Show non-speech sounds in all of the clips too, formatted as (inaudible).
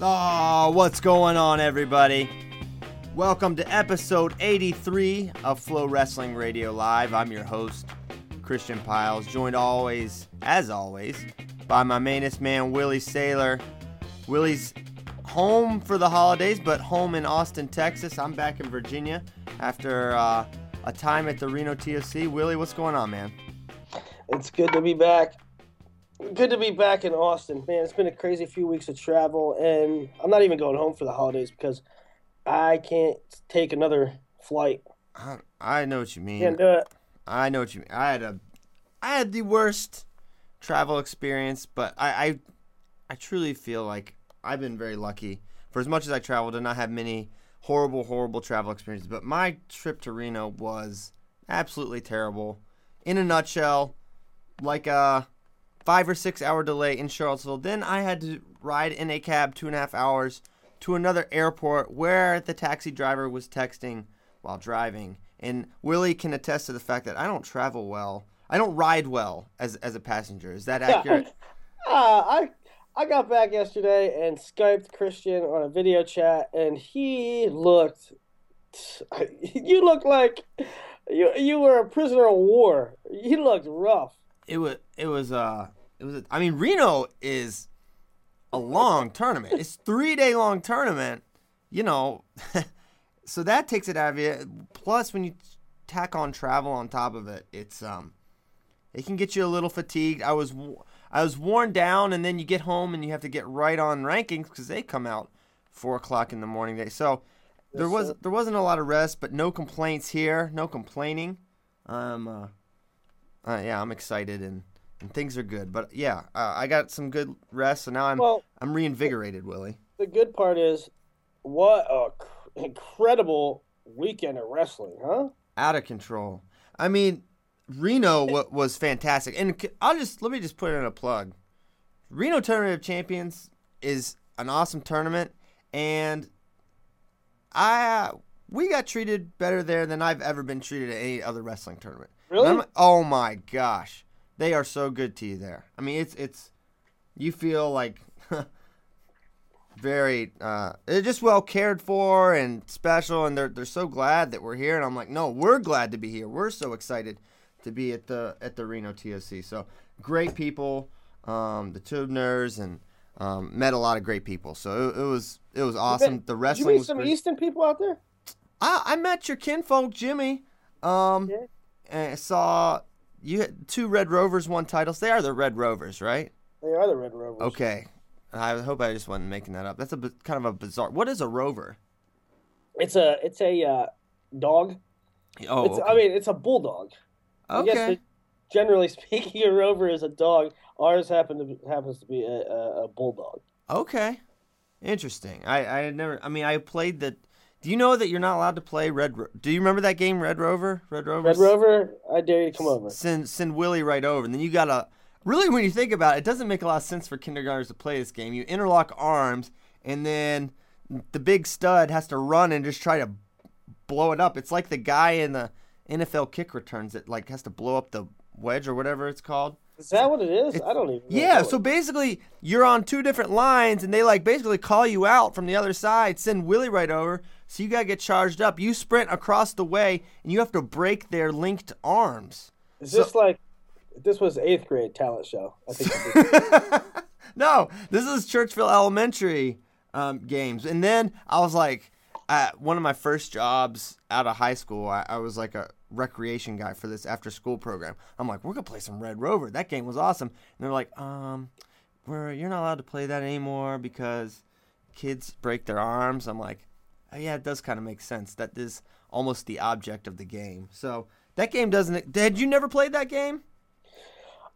Oh, what's going on, everybody? Welcome to episode 83 of Flow Wrestling Radio Live. I'm your host, Christian Pyles, joined always, as always, by my mainest man, Willie Saylor. Willie's home for the holidays, but home in Austin, Texas. I'm back in Virginia after uh, a time at the Reno TOC. Willie, what's going on, man? It's good to be back. Good to be back in Austin, man. It's been a crazy few weeks of travel, and I'm not even going home for the holidays because I can't take another flight. I, I know what you mean. Can't do it. I know what you mean. I had a, I had the worst travel experience, but I, I, I truly feel like I've been very lucky. For as much as I traveled, to not have many horrible, horrible travel experiences. But my trip to Reno was absolutely terrible. In a nutshell, like a five or six hour delay in Charlottesville. Then I had to ride in a cab two and a half hours to another airport where the taxi driver was texting while driving. And Willie can attest to the fact that I don't travel well. I don't ride well as as a passenger. Is that (laughs) accurate? Uh, I I got back yesterday and skyped Christian on a video chat, and he looked. (laughs) You looked like you you were a prisoner of war. You looked rough. it was it was uh it was I mean Reno is a long tournament. It's three day long tournament, you know. (laughs) so that takes it out of you. Plus when you tack on travel on top of it, it's um it can get you a little fatigued. I was I was worn down, and then you get home and you have to get right on rankings because they come out four o'clock in the morning. Day so there was sir. there wasn't a lot of rest, but no complaints here. No complaining. Um, uh, uh, yeah, I'm excited and, and things are good. But yeah, uh, I got some good rest, so now I'm Well- I'm reinvigorated, Willie. The good part is, what a cr- incredible weekend of wrestling, huh? Out of control. I mean, Reno wa was fantastic, and I'll just let me just put in a plug. Reno Tournament of Champions is an awesome tournament, and I we got treated better there than I've ever been treated at any other wrestling tournament. Really? Oh my gosh, they are so good to you there. I mean, it's it's you feel like (laughs) very uh, they're just well cared for and special, and they're they're so glad that we're here. And I'm like, no, we're glad to be here. We're so excited to be at the at the Reno TOC. So great people, um, the Tubners, and um, met a lot of great people. So it, it was it was awesome. The Did you wrestling meet some great. Eastern people out there? I, I met your kinfolk, Jimmy. Um, Yeah. and I saw you had two Red Rovers won titles. They are the Red Rovers, right? They are the Red Rovers. Okay. I hope I just wasn't making that up. That's a kind of a bizarre. What is a rover? It's a it's a uh, dog. Oh, it's, I mean, it's a bulldog. I guess okay. generally (laughs) speaking, a rover is a dog. Ours happen to be, happens to be a, a, bulldog. Okay. Interesting. I I never. I mean, I played the. Do you know that you're not allowed to play Red? Ro- Do you remember that game, Red Rover? Red Rover. Red Rover, I dare you to come over. Send send Willie right over, and then you gotta. Really, when you think about it, it doesn't make a lot of sense for kindergartners to play this game. You interlock arms, and then the big stud has to run and just try to blow it up. It's like the guy in the NFL kick returns that like has to blow up the wedge or whatever it's called. Is that what it is? I don't even. know. Yeah, so basically you're on two different lines and they like basically call you out from the other side, send Willie right over, so you gotta get charged up. You sprint across the way and you have to break their linked arms. is this like this was eighth grade talent show. I think. (laughs) no, this is Churchville Elementary um, games, and then I was like, at one of my first jobs out of high school, I, I was like a recreation guy for this after school program. I'm like, we're gonna play some Red Rover. That game was awesome. And they're like, um, we're you're not allowed to play that anymore because kids break their arms. I'm like, yeah, it does kind of make sense. That is almost the object of the game. So that game doesn't. Had you never played that game?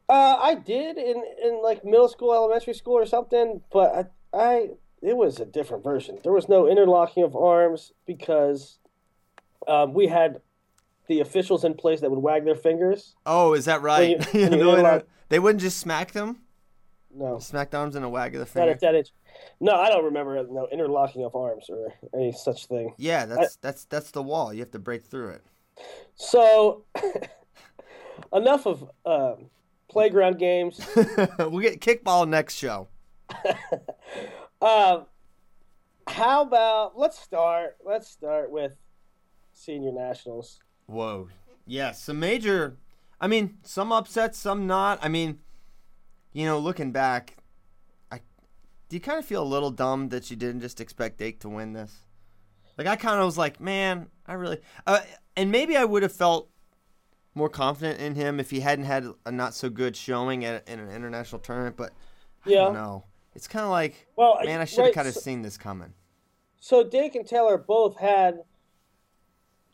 Uh, I did in in like middle school, elementary school, or something, but I, I it was a different version. There was no interlocking of arms because um, we had the officials in place that would wag their fingers. Oh, is that right? When (laughs) you- when you they wouldn't just smack them. No, Smack the arms and a wag of the not finger. at that age. No, I don't remember no interlocking of arms or any such thing. Yeah, that's that's that's the wall. You have to break through it. So, (laughs) enough of um, playground games. (laughs) we'll get kickball next show. (laughs) Um, how about let's start? Let's start with senior nationals. Whoa. Yeah, some major. I mean, some upsets, some not. I mean, you know, looking back, I do you kind of feel a little dumb that you didn't just expect Dake to win this? Like I kind of was like, man, I really, uh, and maybe I would have felt more confident in him if he hadn't had a not so good showing at in an international tournament. But I Yeah. don't know. It's kind of like, Well, man, I should have right, kind of so- seen this coming. So Dake and Taylor both had,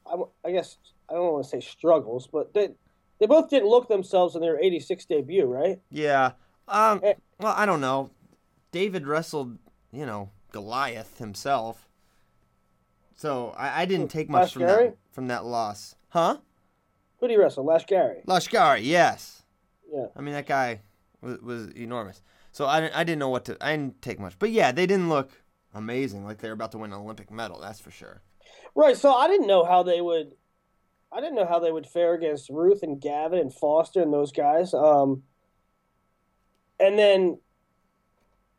I, I guess I don't want to say struggles, but they they both didn't look themselves in their '86 debut, right? Yeah. Um. Eh. Well, I don't know. David wrestled, you know, Goliath himself. So I, I didn't take much from Lashgari? that from that loss. Huh? Who did he wrestle? Lashgari. Lashgari, yes. Yeah. I mean that guy was, was enormous. So I didn't, I didn't know what to. I didn't take much. But yeah, they didn't look amazing. Like they were about to win an Olympic medal. That's for sure. Right. So I didn't know how they would. I didn't know how they would fare against Ruth and Gavin and Foster and those guys. Um, and then,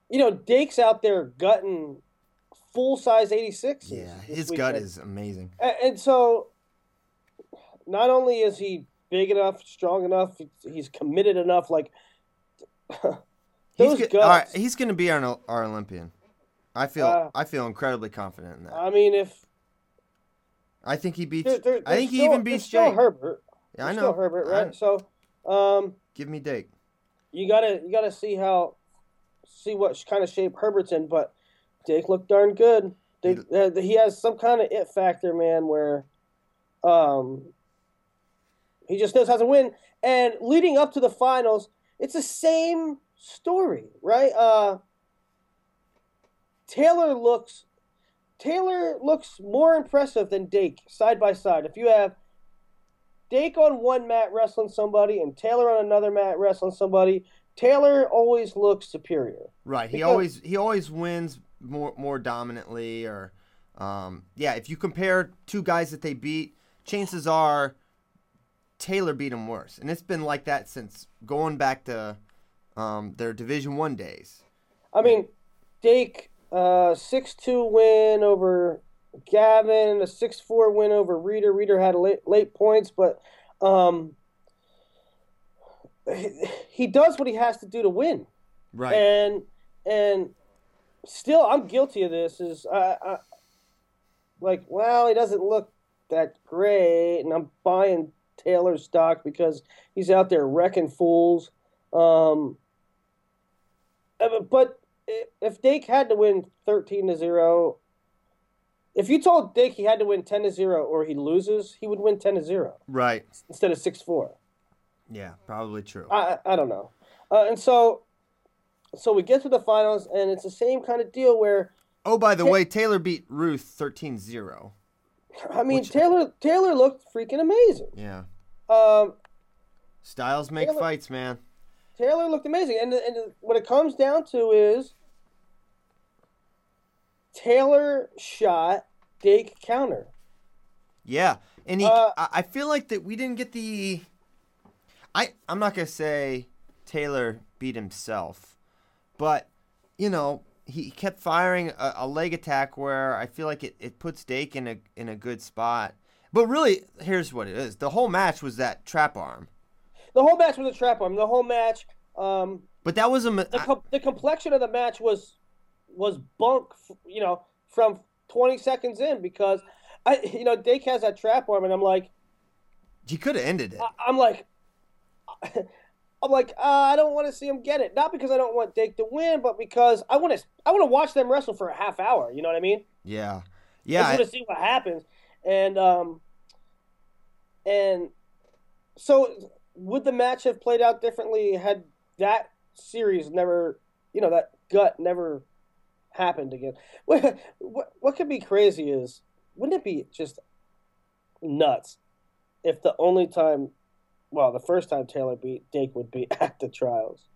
you know, Dake's out there gutting full size 86s. Yeah, his gut is amazing. And, and so, not only is he big enough, strong enough, he's committed enough. Like (laughs) He's those go- guts. he's going to be our our Olympian. I feel Uh, I feel incredibly confident in that. I mean, if I think he beats. there, there, I think there's he even beats still Jake. Herbert. Yeah, I know. Still Herbert, right? So, um, give me Dake. You gotta you gotta see how see what kind of shape Herbert's in. But Dake looked darn good. Dake, uh, he has some kind of it factor, man, where um he just knows how to win. And leading up to the finals, it's the same story, right? Uh Taylor looks Taylor looks more impressive than Dake side by side. If you have Dake on one mat wrestling somebody and Taylor on another mat wrestling somebody, Taylor always looks superior. Right. He always he always wins more more dominantly or um, yeah, if you compare two guys that they beat, chances are Taylor beat him worse. And it's been like that since going back to um, their Division 1 days. I mean, Dake, uh, 6 2 win over Gavin, a 6 4 win over Reeder. Reeder had late, late points, but um, he, he does what he has to do to win. Right. And and still, I'm guilty of this. Is I, I like, well, he doesn't look that great, and I'm buying Taylor's stock because he's out there wrecking fools. Um, uh, but if Dake had to win 13 to zero, if you told Dick he had to win 10 to zero or he loses, he would win 10 to zero right. instead of six four. Yeah, probably true. I I don't know. Uh, and so so we get to the finals and it's the same kind of deal where oh, by the way, Taylor beat Ruth 13-0. I mean Which- Taylor Taylor looked freaking amazing. Yeah. Um, Styles make Taylor- fights, man. Taylor looked amazing, and and what it comes down to is Taylor shot Dake counter. Yeah, and he. Uh, I, feel like that we didn't get the. I I'm not gonna say Taylor beat himself, but you know he kept firing a, a leg attack where I feel like it, it puts Dake in a in a good spot. But really, here's what it is: the whole match was that trap arm. the whole match was a trap arm. The whole match. Um, But that was a. the, com- the complexion of the match was was bunk. You know, from 20 seconds in because I, you know, Dake has that trap arm, and I'm like, he could have ended it. I, am like, (laughs) I'm like, uh, I don't want to see him get it. Not because I don't want Dake to win, but because I want to, I want to watch them wrestle for a half hour. You know what I mean? Yeah, I yeah. just want to see what happens, and um, and so would the match have played out differently had that series never, you know, that gut never happened again? (laughs) What what, what could be crazy is wouldn't it be just nuts if the only time, well, the first time Taylor beat Dake would be (laughs) at the trials.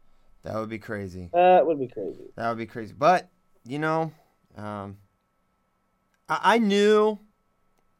that would be crazy. That would be crazy. That would be crazy. But you know, um, I, I knew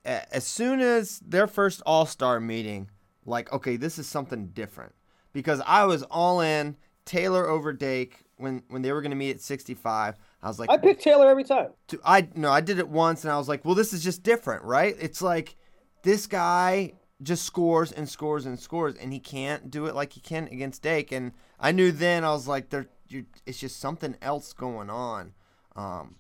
as soon as their first All Star meeting, like, okay, this is something different because I was all in Taylor over Dake when when they were going to meet at 65. I was like, I pick Taylor every time. I no, I did it once, and I was like, well, this is just different, right? It's like this guy just scores and scores and scores, and he can't do it like he can against Dake. And I knew then I was like, there, you it's just something else going on. Um,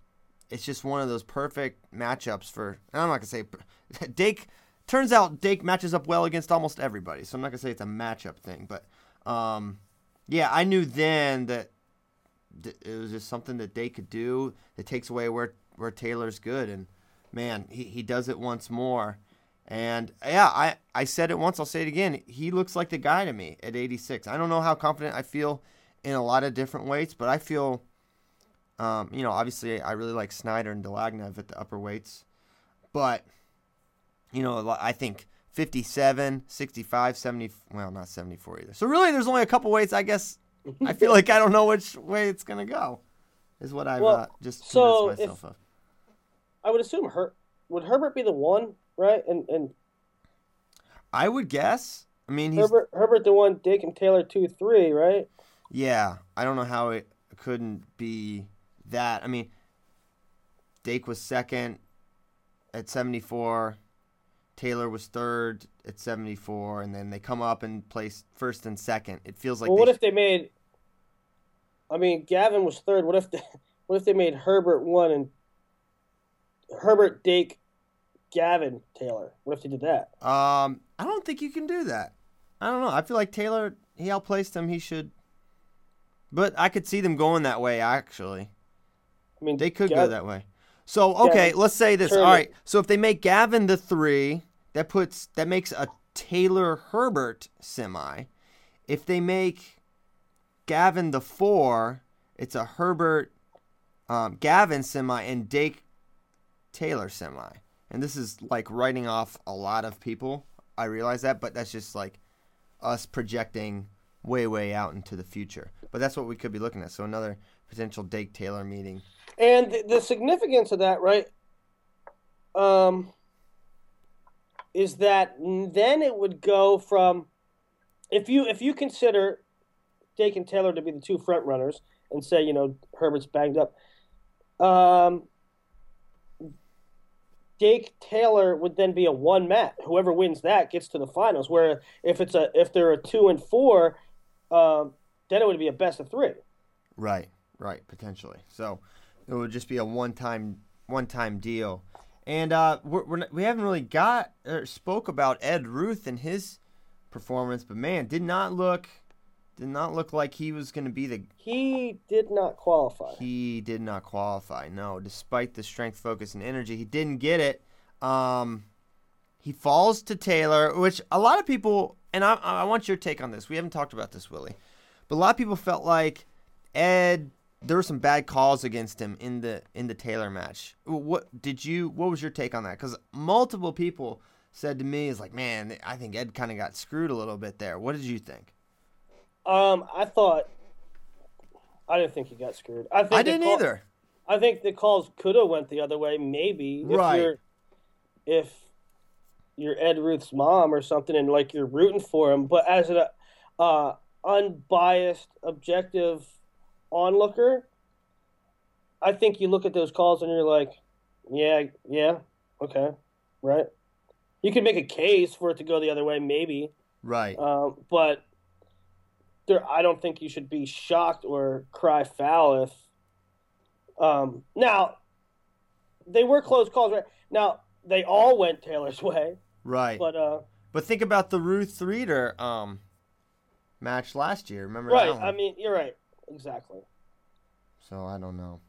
it's just one of those perfect matchups for. And I'm not gonna say (laughs) Dake. Turns out Dake matches up well against almost everybody, so I'm not gonna say it's a matchup thing, but um, yeah, I knew then that th- it was just something that they could do that takes away where where Taylor's good. And man he, he does it once more. And yeah I, I said it once I'll say it again. He looks like the guy to me at 86 I don't know how confident I feel in a lot of different weights but I feel um, you know obviously I really like Snyder and Dlagnev at the upper weights. But you know I think 57 65 70 well not 74 either. So really there's only a couple weights I guess I feel like I don't know which way it's gonna go. Is what I've Well, uh, just so convinced myself if- of. I would assume Her would Herbert be the one, right? And and I would guess. I mean, he's Herbert Herbert the one, Dake and Taylor two three, right? yeah. I don't know how it couldn't be that. I mean, Dake was second at seventy four. Taylor was third at seventy four, and then they come up and place first and second. It feels like well, what sh- if they made? I mean, Gavin was third. What if they, (laughs) what if they made Herbert one and Herbert Dake, Gavin Taylor? What if they did that? Um, I don't think you can do that. I don't know. I feel like Taylor he outplaced him. He should, but I could see them going that way. Actually, I mean, they could go that way. So okay, Gavin, let's say this. All right. So if they make Gavin the three, that puts that makes a Taylor Herbert semi. If they make Gavin the four, it's a Herbert um, Gavin semi and Dake Taylor semi. And this is like writing off a lot of people. I realize that, but that's just like us projecting way, way out into the future. But that's what we could be looking at. So another potential Dake Taylor meeting. And the, the significance of that, right, um, is that then it would go from if you if you consider Dake and Taylor to be the two front runners and say you know Herbert's banged up, um, Dake Taylor would then be a one mat. Whoever wins that gets to the finals. Where if it's a if they're a two and four, um, then it would be a best of three. Right, right, potentially. So it would just be a one-time, one-time deal. And uh, we're, we're we haven't really got or spoke about Ed Ruth and his performance, but man, did not look, did not look like he was going to be the. He did not qualify. He did not qualify. No, despite the strength, focus, and energy, he didn't get it. Um, he falls to Taylor, which a lot of people, and I, I want your take on this. We haven't talked about this, Willie, but a lot of people felt like Ed. There were some bad calls against him in the in the Taylor match. What did you? What was your take on that? Because multiple people said to me, "Is like, man, I think Ed kind of got screwed a little bit there." What did you think? Um, I thought I didn't think he got screwed. I think I didn't call- either. I think the calls could have went the other way, maybe. If Right. You're, if you're Ed Ruth's mom or something, and like you're rooting for him, but as an uh, unbiased, objective onlooker, I think you look at those calls and you're like, yeah, yeah, okay, right. You can make a case for it to go the other way, maybe. Right. Um, but there, I don't think you should be shocked or cry foul if. Um, now, they were close calls, right? Now they all went Taylor's (laughs) way, Right. But, but uh, think about the Ruth Reeder um match last year. Remember right. I mean, you're right. Exactly. So I don't know.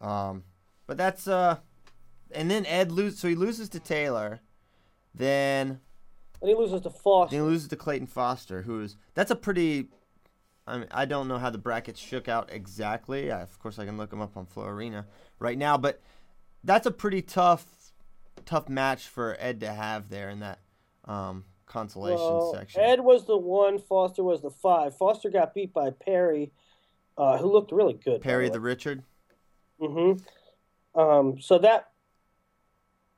Um, but that's uh, and then Ed lose. So he loses to Taylor, then And he loses to Foster. then he loses to Clayton Foster, who's that's a pretty. I mean, I don't know how the brackets shook out exactly. I, of course, I can look them up on Flow Arena right now, but that's a pretty tough, tough match for Ed to have there in that um, consolation Well, section. Ed was the one. Foster was the five. Foster got beat by Perry, uh, who looked really good. Perry the Richard. Mm-hmm. Um. So that.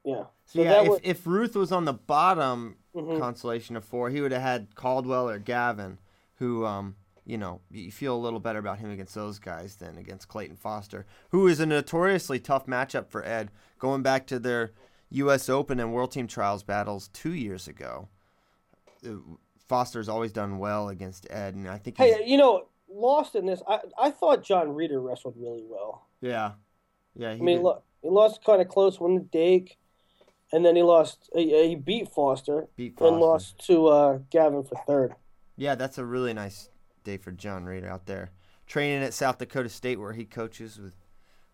Yeah. So, yeah, that if, was, if Ruth was on the bottom Mhm. consolation of four, he would have had Caldwell or Gavin, who, um, you know, you feel a little better about him against those guys than against Clayton Foster, who is a notoriously tough matchup for Ed, going back to their U.S. Open and World Team Trials battles two years ago. Uh, Foster's always done well against Ed, and I think hey, you know, lost in this. I I thought John Reeder wrestled really well. yeah, yeah. He I mean, did. look, he lost kind of close one to Dake, and then he lost. He, he beat Foster, Beat Foster, and lost to uh, Gavin for third. Yeah, that's a really nice day for John Reed out there. Training at South Dakota State where he coaches with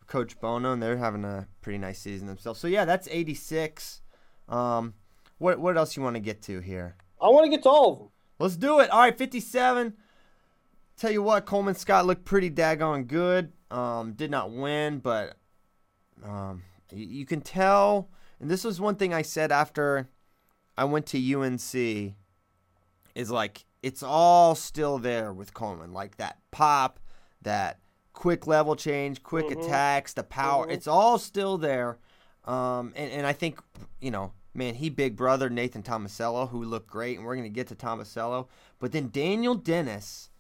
Coach Bono, and they're having a pretty nice season themselves. So yeah, that's 86. Um, what what else you want to get to here? I want to get to all of them. Let's do it. All right, 57. Tell you what, Coleman Scott looked pretty daggone good. Um, did not win, but um, y- you can tell. And this was one thing I said after I went to UNC. Is like it's all still there with Coleman, like that pop, that quick level change, quick attacks, the power. It's all still there. Um, and, and I think, you know, man, he big brother Nathan Tomasello, who looked great, and we're gonna get to Tomasello. But then Daniel Dennis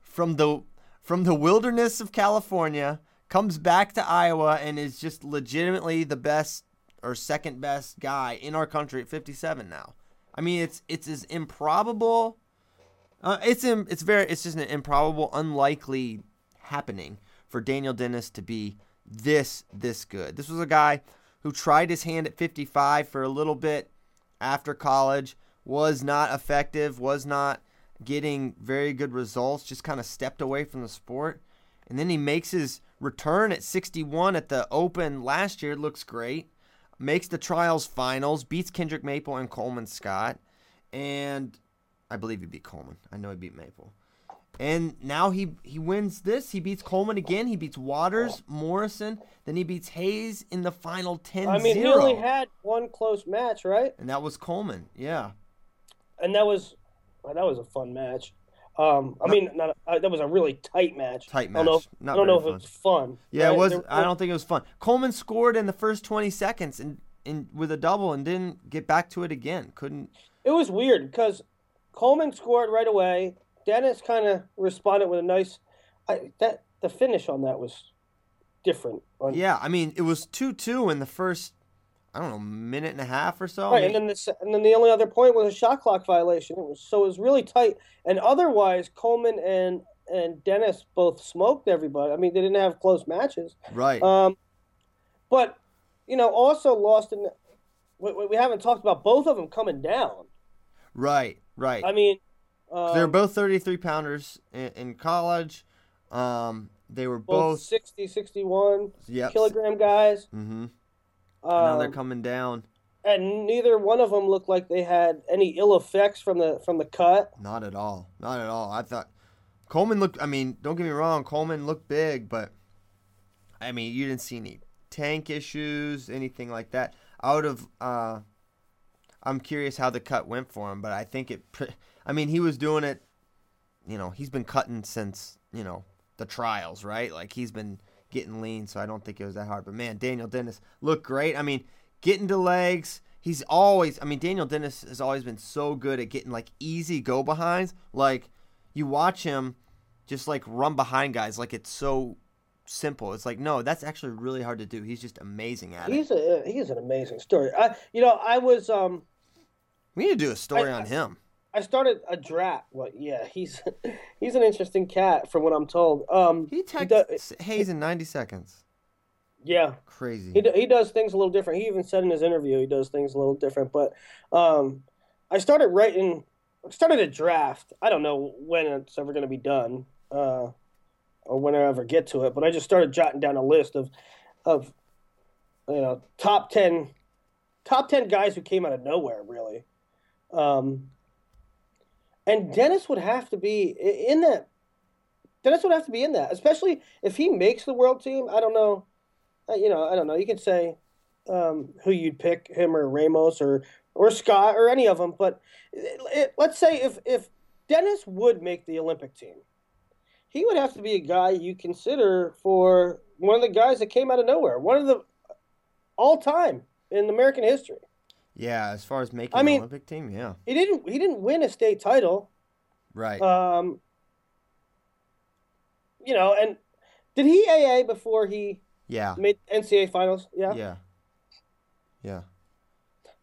from the from the wilderness of California comes back to Iowa and is just legitimately the best or second best guy in our country at 57 now. I mean, it's it's as improbable. Uh, it's im- it's very it's just an improbable, unlikely happening for Daniel Dennis to be this this good. This was a guy who tried his hand at 55 for a little bit after college, was not effective, was not getting very good results, just kind of stepped away from the sport. And then he makes his return at 61 at the Open last year, looks great. Makes the trials finals, beats Kendric Maple and Coleman Scott. And I believe he beat Coleman. I know he beat Maple. And now he he wins this. He beats Coleman again. He beats Waters, Morrison. Then he beats Hayes in the final 10 I mean, he only had one close match, right? and that was Coleman. Yeah. And that was well, that was a fun match. Um, I mean, not uh, that was a really tight match. Tight I don't know, match. if- Not I don't know if it was fun. Yeah, right? it was. There- I don't think it was fun. Coleman scored in the first 20 seconds and, and with a double and didn't get back to it again. Couldn't. It was weird because Coleman scored right away. Dennis kind of responded with a nice. I, that the finish on that was different. On, Yeah, I mean, it was 2 2 in the first, I don't know, minute and a half or so. Right, and then the and then the only other point was a shot clock violation. It was so it was really tight. And otherwise, Coleman and and Dennis both smoked everybody. I mean, they didn't have close matches. right. Um, but you know, also lost in. We- we haven't talked about both of them coming down. right, right. I mean, um, they're both 33 pounders in, in college. Um, they were both both. 60, 61 Yep. kilogram guys. Mm-hmm. now they're Um, coming down. and neither one of them looked like they had any ill effects from the from the cut. Not at all. Not at all. I thought Coleman looked. I mean, don't get me wrong. Coleman looked big, but I mean, you didn't see any tank issues, anything like that. I would have. Uh, I'm curious how the cut went for him, but I think it. I mean, he was doing it. You know, he's been cutting since you know the trials, right? Like he's been getting lean, so I don't think it was that hard. But man, Daniel Dennis looked great. I mean, getting to legs. He's always. I mean, Daniel Dennis has always been so good at getting like easy go behinds. Like you watch him just like run behind guys like it's so simple. It's like no, that's actually really hard to do. He's just amazing at it. He's a he's an amazing story. I you know I was um We need to do a story I- on him. I started a draft. Well, yeah, he's (laughs) he's an interesting cat from what I'm told. Um, He do- teched Hayes in 90 seconds. yeah, Crazy. he, do- he does things a little different. He even said in his interview he does things a little different. But um, I started writing, started a draft. I don't know when it's ever going to be done, uh, or when I ever get to it. But I just started jotting down a list of, of, you know, top ten, top ten guys who came out of nowhere, really. Um, and Dennis would have to be in that. Dennis would have to be in that, especially if he makes the world team. I don't know uh, you know, I don't know. You could say um, who you'd pick, him or Ramos or or Scott or any of them. But it, it- let's say if if Dennis would make the Olympic team, he would have to be a guy you consider for one of the guys that came out of nowhere, one of the all time in American history. Yeah, as far as making I the mean- Olympic team, yeah. He didn't he didn't win a state title. Right. Um, you know, and did he AA before he yeah. made NCAA finals? Yeah. Yeah. Yeah.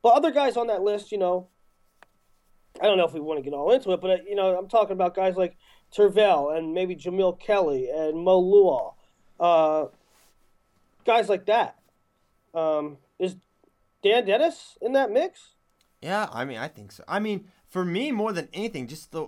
But other guys on that list, you know, I don't know if we want to get all into it, but uh, you know, I'm talking about guys like Tervel and maybe Jamil Kelly and Mo Lawal, uh, guys like that. Um, is Dan Dennis in that mix? Yeah, I mean, I think so. I mean, for me, more than anything, just the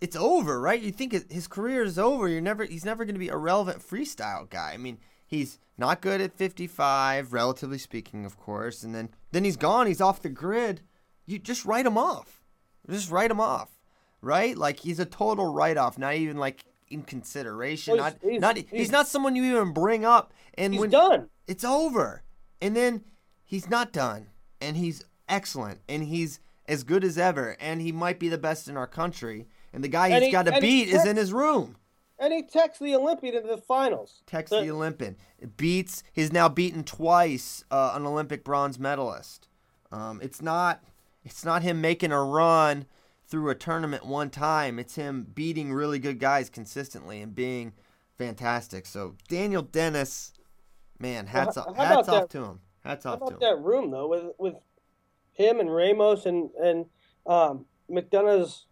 it's over, right? You think his- career is over. You're never he's never going to be a relevant freestyle guy. I mean, he's not good at 55, relatively speaking, of course, and then then he's gone. He's off the grid. You just write him off. Just write him off, right? Like he's a total write off. Not even like in consideration. Well, not he's- not he's- he's not someone you even bring up. And He's when done. it's over. And then he's not done. And he's excellent. And he's as good as ever. And he might be the best in our country. And the guy And he's he- got to beat is in his room. And he techs the Olympian into the finals. Techs The- the Olympian. Beats, he's now beaten twice uh, an Olympic bronze medalist. Um, it's not it's not him making a run through a tournament one time. It's him beating really good guys consistently and being fantastic. So Daniel Dennis, man, hats how- off, hats off that- to him. Hats How off to him. that room though, with with him and Ramos and and um, McDonough's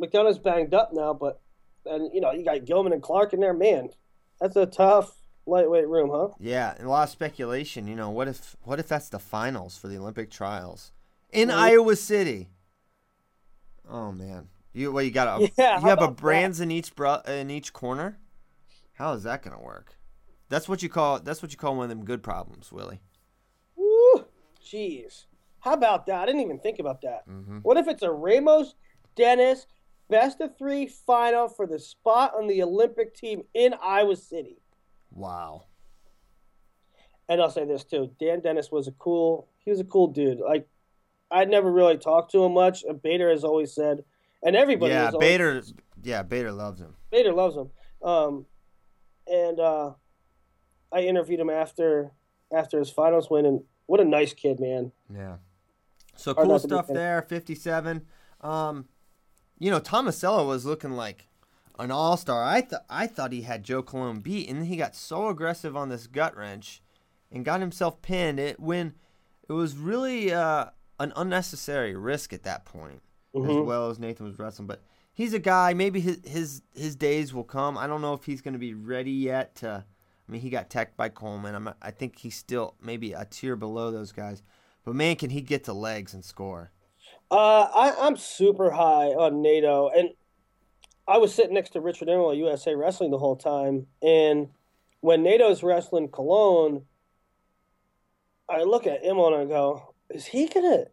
McDonough's banged up now, but and you know you got Gilman and Clark in there. Man, that's a tough lightweight room, huh? Yeah, a lot of speculation. You know, what if what if that's the finals for the Olympic trials in Well, Iowa City? Oh man, you well you got a (laughs) Yeah, you have a about that? brands in each bro, in each corner. How is that gonna work? That's what you call that's what you call one of them good problems, Willie. Woo, jeez, how about that? I didn't even think about that. Mm-hmm. What if it's a Ramos Dennis best of three final for the spot on the Olympic team in Iowa City? Wow. And I'll say this too: Dan Dennis was a cool. He was a cool dude. Like I'd never really talked to him much. And Bader has always said, and everybody. yeah, has always- Bader. Yeah, Bader loves him. Bader loves him. Um, and uh, I interviewed him after after his finals win, and what a nice kid, man. Yeah. So Hard cool not to be stuff there. Fifty-seven. Um, you know, Tomasello was looking like an all-star. I thought I thought he had Joe Colon beat, and then he got so aggressive on this gut wrench, and got himself pinned. It when it was really uh, an unnecessary risk at that point, as Mhm. well as Nathan was wrestling. But he's a guy. Maybe his his his days will come. I don't know if he's going to be ready yet. To, I mean, he got teched by Coleman. I'm, I think he's still maybe a tier below those guys. But man, can he get to legs and score? Uh, I, I'm super high on NATO, and I was sitting next to Richard Emerald at USA Wrestling the whole time, and when NATO's wrestling Colon, I look at Emil and I go, "Is he gonna?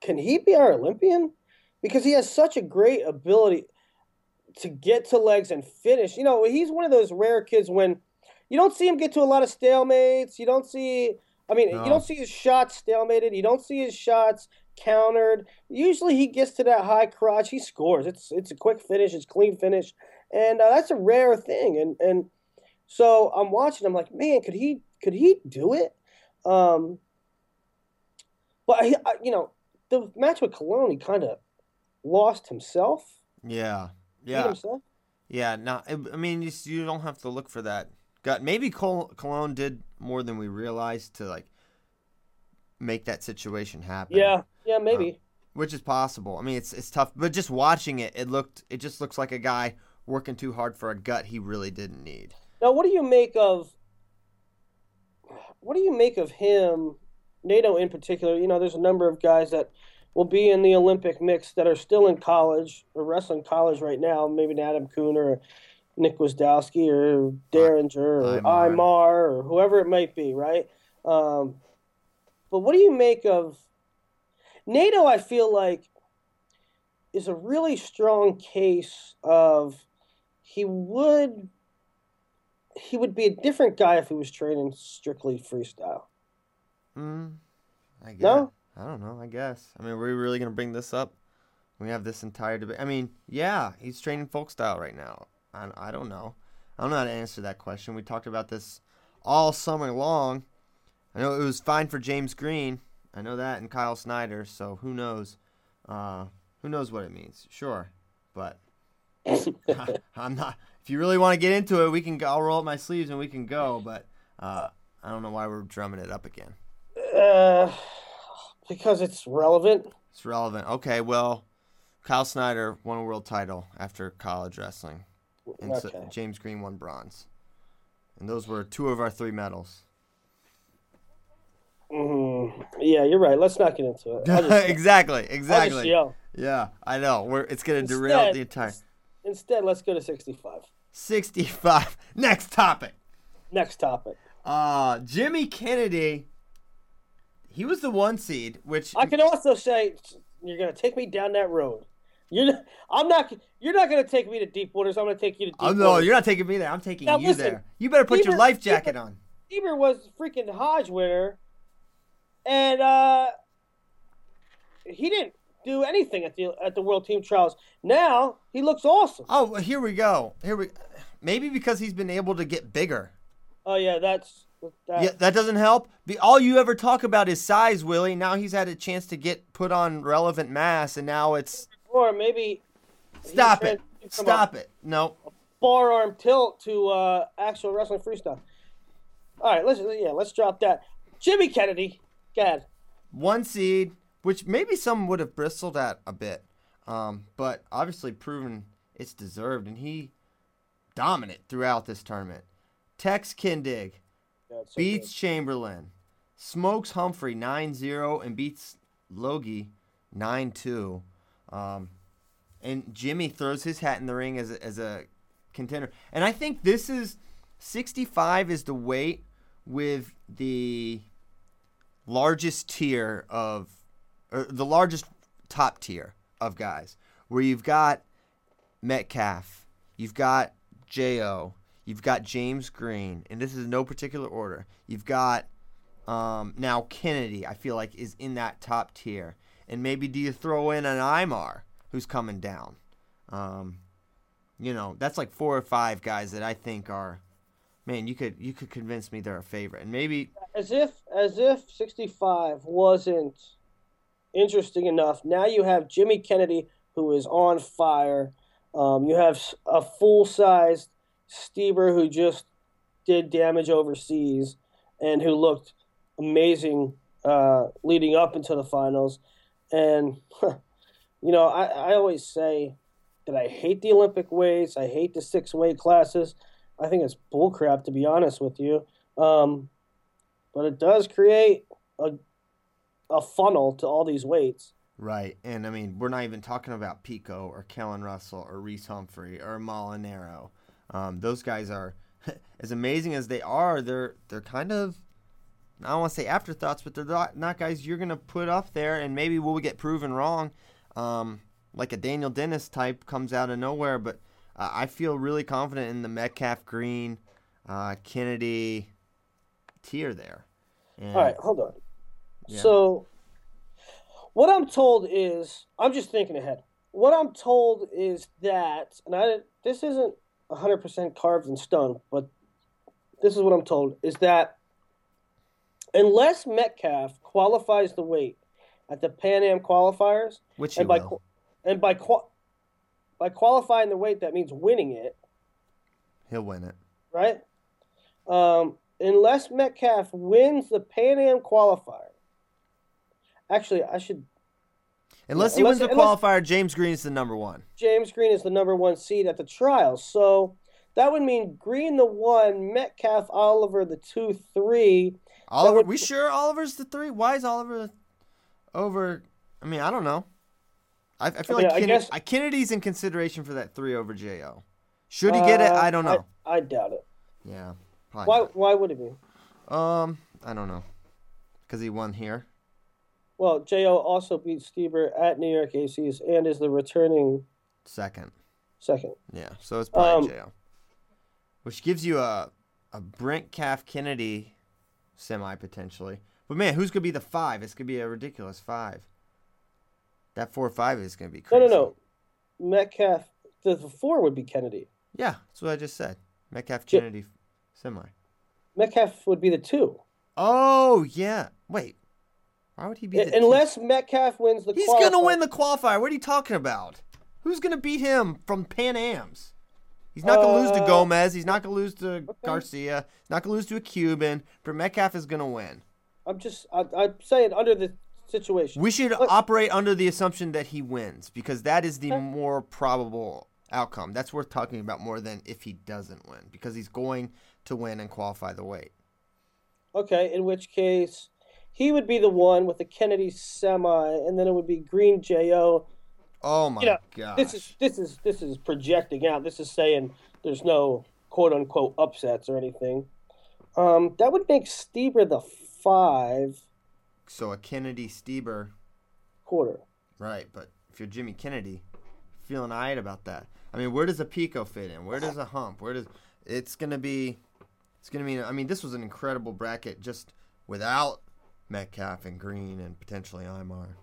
Can he be our Olympian? Because he has such a great ability to get to legs and finish. You know, he's one of those rare kids when you don't see him get to a lot of stalemates. You don't see. I mean, No. you don't see his shots stalemated. You don't see his shots countered. Usually, he gets to that high crotch. He scores. It's it's a quick finish. It's clean finish, and uh, that's a rare thing. And and so I'm watching. I'm like, man, could he could he do it? Um, but I, I, you know, the match with Colon, he kind of lost himself. Yeah, yeah, himself. yeah. No, I I mean, you, you don't have to look for that. Got maybe Col- Colon did more than we realized to like make that situation happen. Yeah, yeah, maybe. Um, which is possible. I mean, it's it's tough, but just watching it, it looked it just looks like a guy working too hard for a gut he really didn't need. Now, what do you make of what do you make of him, Nato in particular? You know, there's a number of guys that will be in the Olympic mix that are still in college or wrestling college right now. Maybe an Adam Coon or Nick Gwiazdowski or Derringer or Imar. Imar or whoever it might be, right? Um, but what do you make of NATO? I feel like is a really strong case of he would he would be a different guy if he was training strictly freestyle. Mm, I guess. No? I don't know. I guess. I mean, we're we really gonna bring this up. We have this entire debate. I mean, yeah, he's training folk style right now. I, I don't know. I don't know how to answer that question. We talked about this all summer long. I know it was fine for James Green. I know that, and Kyle Snyder. So who knows? Uh, who knows what it means? Sure, but (laughs) I'm not. If you really want to get into it, we can. Go, I'll roll up my sleeves and we can go. But uh, I don't know why we're drumming it up again. Uh, because it's relevant. It's relevant. Okay, well, Kyle Snyder won a world title after college wrestling, and so James Green won bronze, and those were two of our three medals. Mhm. Yeah, you're right. Let's not get into it. Just, (laughs) exactly, exactly. Yeah, I know. We're it's gonna derail the entire Instead, let's go to 65. sixty-five. (laughs) Next topic. Next topic. Uh Jimmy Kennedy. He was the one seed, which I can also say you're going to take me down that road. You're not, I'm not. You're not going to take me to deep waters. I'm going to take you to deep oh no, waters. you're not taking me there. I'm taking Now you listen, there. You better put your life jacket Bieber- on. Bieber was freaking Hodge winner, and uh, he didn't do anything at the at the World Team Trials. Now he looks awesome. Oh, well, here we go. Here we. Maybe because he's been able to get bigger. Oh yeah, that's that. Yeah, that doesn't help. The, all you ever talk about is size, Willie. Now he's had a chance to get put on relevant mass, and now it's Or maybe stop it, stop it. No, Forearm tilt to uh, actual wrestling freestyle. All right, let's yeah, let's drop that. Jimmy Kennedy, God, one seed, which maybe some would have bristled at a bit, um, but obviously proven it's deserved, and he dominant throughout this tournament. Techs Kindig so beats Chamberlain, smokes Humphrey 9-0, and beats Logie 9-2. Um, and Jimmy throws his hat in the ring as a, as a contender. And I think this is 65 is the weight with the largest tier of or the largest top tier of guys where you've got Metcalf, you've got Jo, you've got James Green, and this is no particular order. You've got um, now Kennedy. I feel like is in that top tier, and maybe do you throw in an Imar who's coming down? Um, you know, that's like four or five guys that I think are. Man, you could you could convince me they're a favorite, and maybe as if as if 65 wasn't interesting enough. Now you have Jimmy Kennedy who is on fire. Um, you have a full sized Stieber who just did damage overseas and who looked amazing uh, leading up into the finals. And you know, I, I always say that I hate the Olympic weights. I hate the six weight classes. I think it's bullcrap to be honest with you. Um, but it does create a a funnel to all these weights. Right, and I mean, we're not even talking about Pico or Kellen Russell or Reese Humphrey or Molinaro. Um, those guys are (laughs) as amazing as they are. They're they're kind of I don't want to say afterthoughts, but they're not, not guys you're gonna put up there, and maybe we'll get proven wrong. Um, like a Daniel Dennis type comes out of nowhere, but uh, I feel really confident in the Metcalf Green, uh, Kennedy tier there. And, All right, hold on. Yeah. So, what I'm told is, I'm just thinking ahead. What I'm told is that, and I this isn't 100% carved in stone, but this is what I'm told is that unless Metcalf qualifies the weight at the Pan Am qualifiers, which and by will. and by by qualifying the weight, that means winning it, He'll win it. right? Um, unless Metcalf wins the Pan Am qualifier. Actually, I should. Unless he unless- wins the unless- qualifier, James Green is the number one. James Green is the number one seed at the trials. So that would mean Green the one, Metcalf, Oliver the two, three. Oliver, would- we sure Oliver's the three? Why is Oliver over? I mean, I don't know. I, I feel mean, like I guess- uh, Kennedy's in consideration for that three over Jo. Should he get it? Uh, I don't know. I, I doubt it. yeah. Why? Why would it be? Um, I don't know. Because he won here. Well, Jo also beat Stieber at New York ACs and is the returning Second. second. Yeah, so it's probably Um, Jo. Which gives you a a Metcalf Kennedy semi potentially. But man, who's gonna be the five? It's gonna be a ridiculous five. That four five is gonna be crazy. no, no. no. Metcalf. The four would be Kennedy. Yeah, that's what I just said. Metcalf Kennedy semi. Metcalf would be the two, Oh yeah. Wait. Why would he be the two? unless Metcalf wins the. He's gonna win the qualifier. What are you talking about? Who's gonna beat him from Pan Am's? He's not gonna lose to Uh, Gomez. He's not gonna lose to Garcia. He's not gonna lose to a Cuban. But Metcalf is gonna win. I'm just. I, I'm saying under the situation. We should Look- operate under the assumption that he wins because that is the more probable outcome. That's worth talking about more than if he doesn't win because he's going to win and qualify the weight. Okay, in which case he would be the one with the Kennedy semi, and then it would be Green Jo. Oh my You know, gosh. this is this is this is projecting out. This is saying there's no quote unquote upsets or anything. Um, that would make Stieber the five so a Kennedy Stieber, quarter. right? But if you're Jimmy Kennedy, feeling alright about that. I mean, where does a Pico fit in? Where does a hump? Where does it's gonna be? It's gonna be. I mean, this was an incredible bracket just without Metcalf and Green and potentially Imar.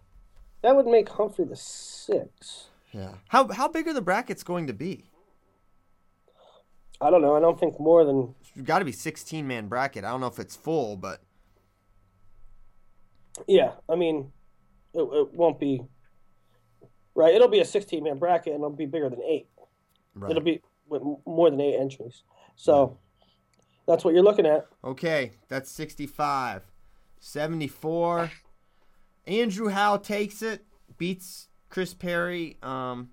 That would make Humphrey the six. Yeah. How how big are the brackets going to be? I don't know. I don't think more than It's got to be 16 man bracket. I don't know if it's full, but yeah. I mean, it, it won't be right. It'll be a 16 man bracket, and it'll be bigger than eight. right. It'll be with more than eight entries. So that's what you're looking at. okay. That's 65, 74. Andrew Howe takes it, beats Chris Perry. Um,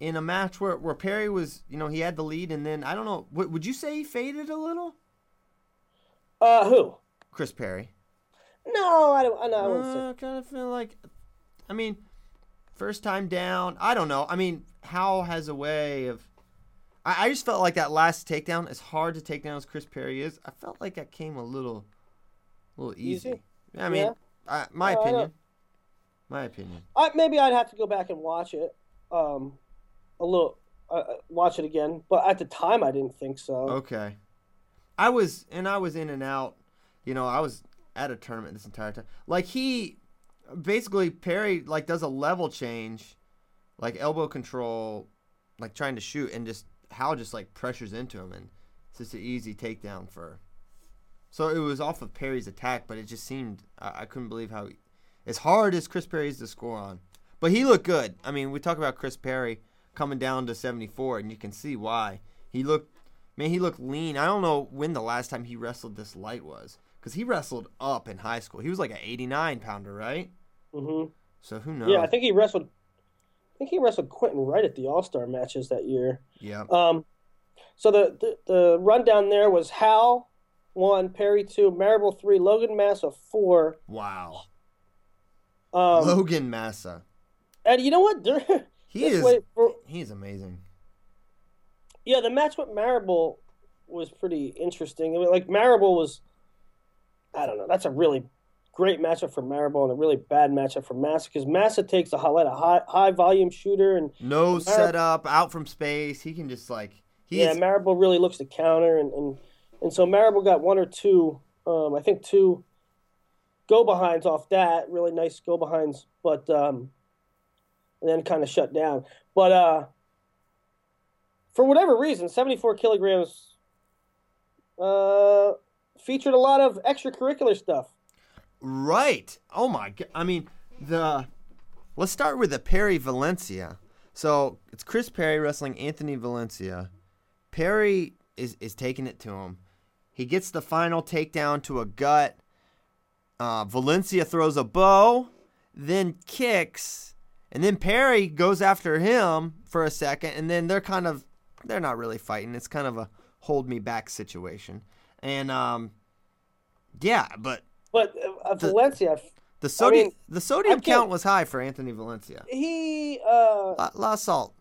in a match where, where Perry was, you know, he had the lead, and then I don't know. Would, would you say he faded a little? Uh, who? Chris Perry. No, I don't. I, know, I wouldn't. Uh, kind of feel like, I mean, first time down. I don't know. I mean, Howe has a way of. I, I just felt like that last takedown, as hard to take down as Chris Perry is, I felt like that came a little, a little easy. Easy? I mean, Yeah. I, my I opinion. My opinion. I, maybe I'd have to go back and watch it. Um, a little. Uh, uh, watch it again. But at the time, I didn't think so. Okay. I was, and I was in and out. You know, I was at a tournament this entire time. Like he, basically Perry like does a level change, like elbow control, like trying to shoot, and just Howe just like pressures into him, and it's just an easy takedown for. So it was off of Perry's attack, but it just seemed I, I couldn't believe how, as hard as Chris Perry's to score on, but he looked good. I mean, we talk about Chris Perry coming down to 74, and you can see why he looked. Man, he looked lean. I don't know when the last time he wrestled this light was, because he wrestled up in high school. He was like an 89 pounder, right? hmm So who knows? Yeah, I think he wrestled. I think he wrestled Quentin right at the All Star matches that year. Yeah. Um, so the, the the rundown there was Howe one, Perry two, Marable three, Logan Massa four. Wow. Um, Logan Massa. and you know what? There- (laughs) He is. For, he's amazing. yeah, the match with Marable was pretty interesting. I mean, like Marable was, I don't know. That's a really great matchup for Marable and a really bad matchup for Massa because Massa takes a highlight a high high volume shooter and No Mar- setup, out from space. He can just like he yeah, is. Marable really looks to counter, and, and, and so Marable got one or two, um, I think two go behinds off that, really nice go behinds, but um, and then kind of shut down. But uh, for whatever reason, 74 kilograms uh, featured a lot of extracurricular stuff. Right. Oh my god. I mean, the let's start with the Perry Valencia. So it's Chris Perry wrestling Anthony Valencia. Perry is is taking it to him. He gets the final takedown to a gut. Uh, Valencia throws a bow, then kicks, And then Perry goes after him for a second, and then they're kind of they're not really fighting. It's kind of a hold me back situation. And um, yeah, but But uh, Valencia, the sodium mean, the sodium count was high for Anthony Valencia. he uh, La, la salt.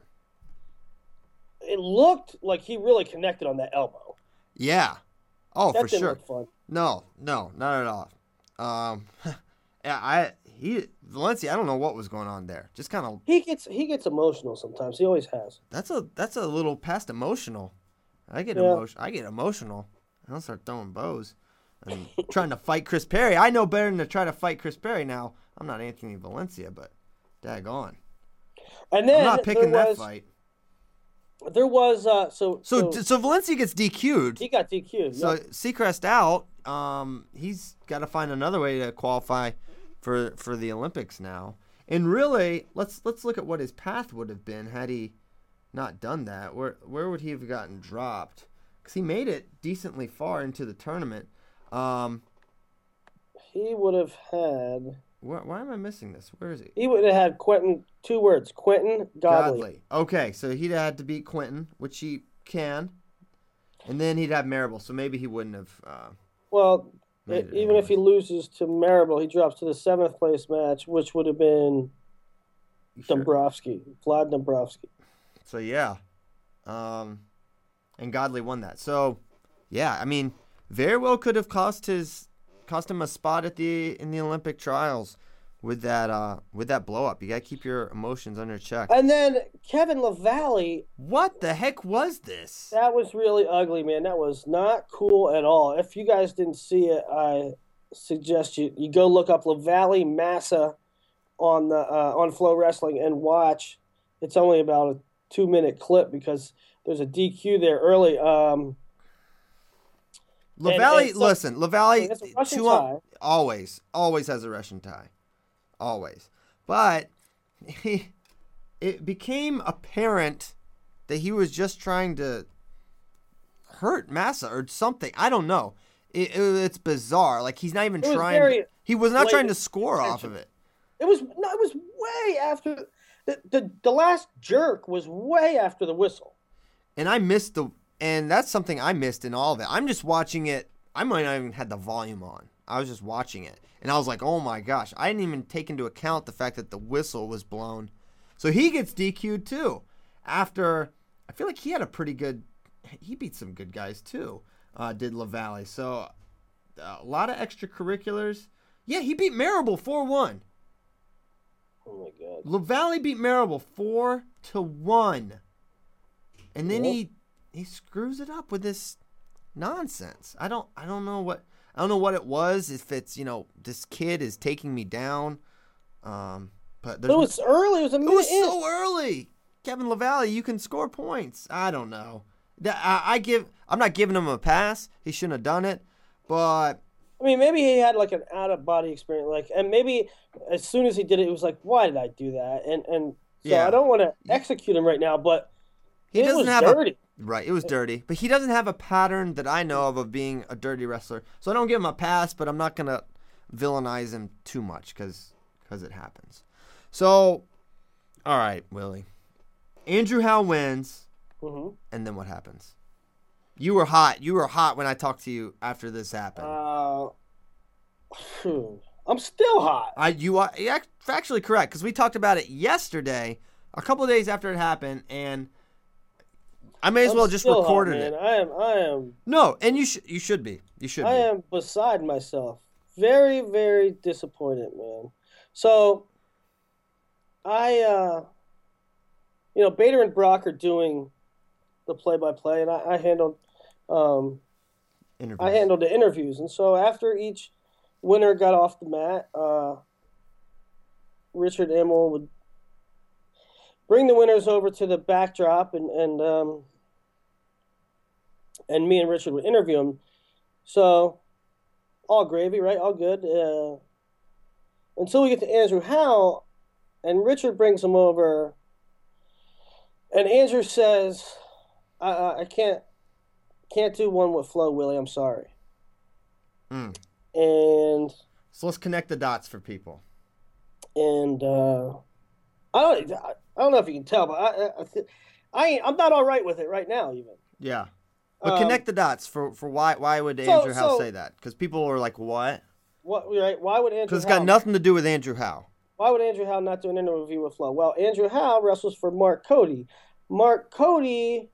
it looked like he really connected on that elbow. Yeah. Oh, That for sure. No, no, not at all. Um, (laughs) yeah, I he Valencia. I don't know what was going on there. Just kind of He gets he gets emotional sometimes. He always has. that's a that's a little past emotional. I get Yeah. emotion. I get emotional. I'll start throwing bows and (laughs) trying to fight Chris Perry. I know better than to try to fight Chris Perry. Now I'm not Anthony Valencia, but daggone, And then I'm not picking there that fight. There was uh, so So so, so Valencia gets DQ'd. he got DQ'd. So yeah. Seacrest out. Um, he's got to find another way to qualify for for the Olympics now. And really, let's let's look at what his path would have been had he not done that. Where where would he have gotten dropped? Because he made it decently far into the tournament. Um, he would have had wh- why am I missing this? Where is he? he would have had Quentin two words Quentin Godley. Godley. Okay, so he'd had to beat Quentin, which he can, and then he'd have Marable. So maybe he wouldn't have. Uh, Well, it, even if he loses to Marable, he drops to the seventh place match, which would have been sure. Dombrowski, Vlad Dombrowski. So yeah, um, and Godley won that. So yeah, I mean, very well could have cost his cost him a spot at the in the Olympic trials with that uh with that blow up. You gotta keep your emotions under check. And then Kevin LaValle, What the heck was this? that was really ugly, man. That was not cool at all. If you guys didn't see it, I suggest you you go look up LaValle Massa on the uh, on FloWrestling and watch. It's only about a two minute clip because there's a DQ there early. Um, Lavallee, and so- listen, Lavallee, It's a Russian two always, always has a Russian tie, always. But he, (laughs) it became apparent that he was just trying to hurt Massa or something. I don't know. It, it- it's bizarre. Like he's not even It was trying. very he was not trying to score off of it. It was no, it was way after the, the the last jerk was way after the whistle. and I missed the and that's something I missed in all of it. I'm just watching it. I might not even had the volume on. I was just watching it, and I was like, "Oh my gosh!" I didn't even take into account the fact that the whistle was blown. So he gets DQ'd too. After I feel like he had a pretty good. He beat some good guys too. Uh, did Lavalle. So a lot of extracurriculars. Yeah, he beat Marable four one. Oh my god! Lavalle beat Marable four to one, and then he he screws it up with this nonsense. I don't I don't know what I don't know what it was. If it's you know this kid is taking me down, um, but it was early. It was a it was in. so early. Kevin Lavalle, you can score points. I don't know. I, I give I'm not giving him a pass. He shouldn't have done it, but I mean, maybe he had like an out of body experience, like, and maybe as soon as he did it, it was like, why did I do that? And and so Yeah. I don't want to execute him right now, but he doesn't have dirty. a right. It was dirty, but he doesn't have a pattern that I know of of being a dirty wrestler. So I don't give him a pass, but I'm not gonna villainize him too much because it happens. So, all right, Willie. Andrew Howe wins, hmm and then what happens? You were hot. You were hot when I talked to you after this happened. Uh. (laughs) I'm still hot. I you are you're factually correct because we talked about it yesterday, a couple of days after it happened, and I may as I'm well just still hot, recorded man. it. I am. I am. No, and you should you should be you should I be. am beside myself. Very, very disappointed, man. So, I, uh, you know, Bader and Brock are doing the play-by-play, and I, I handled, um, Interviews. I handled the interviews, and so after each winner got off the mat, uh, Richard Immel would bring the winners over to the backdrop, and and um, and me and Richard would interview them. So, all gravy, right? All good. Uh, until we get to Andrew Howe, and Richard brings him over, and Andrew says, "I, I, I can't, can't do one with Flo, Willie. I'm sorry." Mm. And So let's connect the dots for people. and uh, I don't. I don't know if you can tell, but I, I, I ain't. I'm not all right with it right now, even. Yeah. But Um, connect the dots for, for why why would so- Andrew Howe so- say that? Because people are like, what? What? Right? Why would Andrew? Because it's Howe- got nothing to do with Andrew Howe. Why would Andrew Howe not do an interview with Flo? Well, Andrew Howe wrestles for Mark Cody. Mark Cody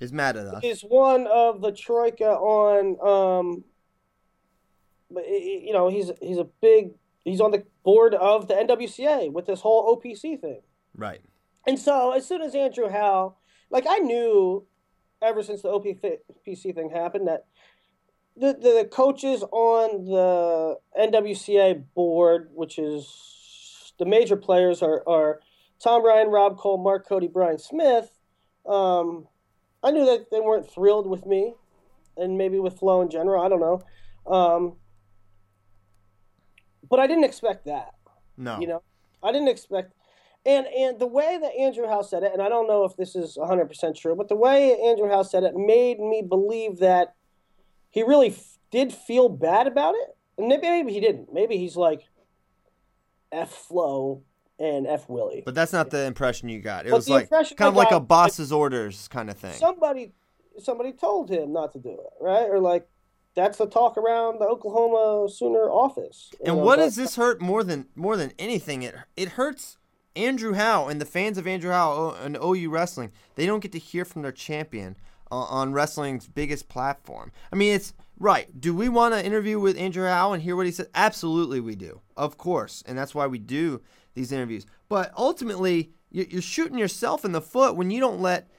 Is mad at us. is one of the troika on. Um, but you know, he's he's a big. He's on the board of the NWCA with this whole OPC thing. Right. And so as soon as Andrew Howe, like I knew ever since the OPC thing happened that the, the coaches on the NWCA board, which is the major players are, are Tom Ryan, Rob Koll, Mark Cody, Brian Smith. Um, I knew that they weren't thrilled with me and maybe with Flo in general. I don't know. Um, but I didn't expect that. No. You know, I didn't expect, and and the way that Andrew House said it, and I don't know if this is 100 percent true, but the way Andrew House said it made me believe that he really f- did feel bad about it, and maybe, maybe he didn't. Maybe he's like, "F Flo and F Willie." But that's not the impression you got. It But was like kind of like a boss's orders kind of thing. Somebody, somebody told him not to do it, right? Or like, that's the talk around the Oklahoma Sooner office. And know, what does this hurt more than more than anything? It it hurts Andrew Howe and the fans of Andrew Howe and OU wrestling. They don't get to hear from their champion on, on wrestling's biggest platform. I mean, it's right. Do we want to interview with Andrew Howe and hear what he said? Absolutely, we do. Of course, and that's why we do these interviews. But ultimately, you- you're shooting yourself in the foot when you don't let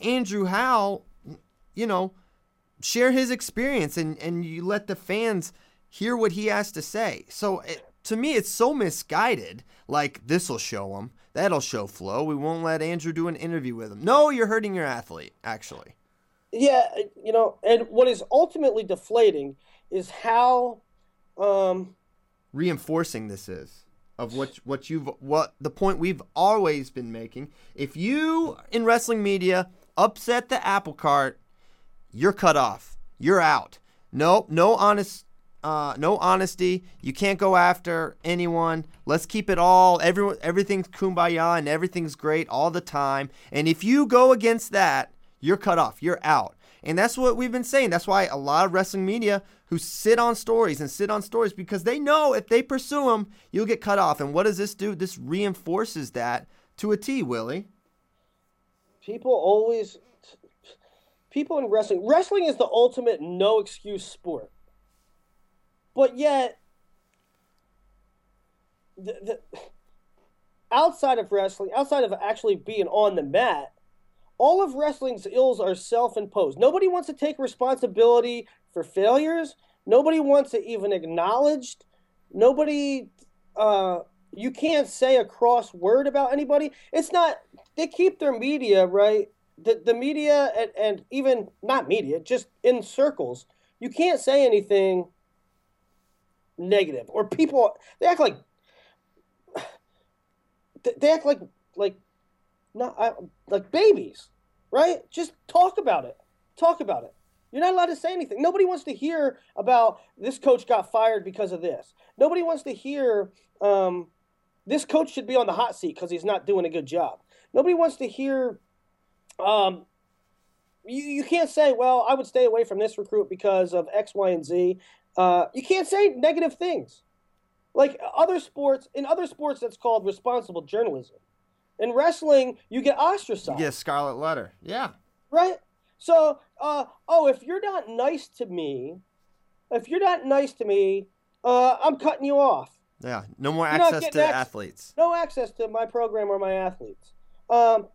Andrew Howe, you know, share his experience and, and you let the fans hear what he has to say. So it, to me, it's so misguided. Like, this will show him. That'll show Flo. We won't let Andrew do an interview with him. No, you're hurting your athlete, actually. Yeah, you know, and what is ultimately deflating is how um, Reinforcing this is of what what you've what the point we've always been making. If you in wrestling media upset the apple cart, you're cut off. You're out. No, no honest, uh, no honesty. You can't go after anyone. Let's keep it all. Everyone, everything's kumbaya and everything's great all the time. And if you go against that, you're cut off. You're out. And that's what we've been saying. That's why a lot of wrestling media who sit on stories and sit on stories because they know if they pursue them, you'll get cut off. And what does this do? This reinforces that to a T, Willie. people always people in wrestling wrestling is the ultimate no excuse sport. But yet the, the, outside of wrestling outside of actually being on the mat all of wrestling's ills are self-imposed. Nobody wants to take responsibility for failures. Nobody wants to even acknowledge. Nobody uh, you can't say a cross word about anybody. It's not they keep their media right the, the media and, and even not media just in circles you can't say anything negative or people they act like (sighs) they- act like like not like babies right? Just talk about it. Talk about it. You're not allowed to say anything. Nobody wants to hear about this coach got fired because of this. Nobody wants to hear um, this coach should be on the hot seat because he's not doing a good job. Nobody wants to hear um, you, you can't say, well, I would stay away from this recruit because of X, Y, and Z. Uh, you can't say negative things. Like other sports, in other sports, that's called responsible journalism. In wrestling, you get ostracized, You get scarlet letter. Yeah. right? So, uh, oh, if you're not nice to me, if you're not nice to me, uh, I'm cutting you off. Yeah. No more You're access to ac- athletes. No access to my program or my athletes. Um,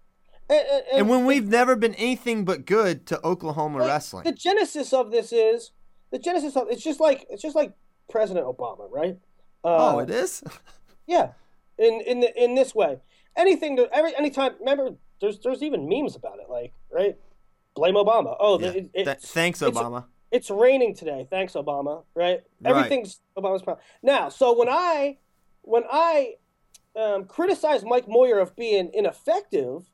and, and, And when we've never been anything but good to Oklahoma Like, wrestling. The genesis of this is the genesis of it's just like it's just like President Obama, right? Uh, oh, it is? (laughs) Yeah, in in the, in this way, anything to every anytime. Remember, there's there's even memes about it, like right, blame Obama. Oh, Yeah. it, Th- it's, thanks, Obama. It's raining today. Thanks, Obama. Right? Right. Everything's Obama's problem. Now, so when I when I um, criticize Mike Moyer of being ineffective,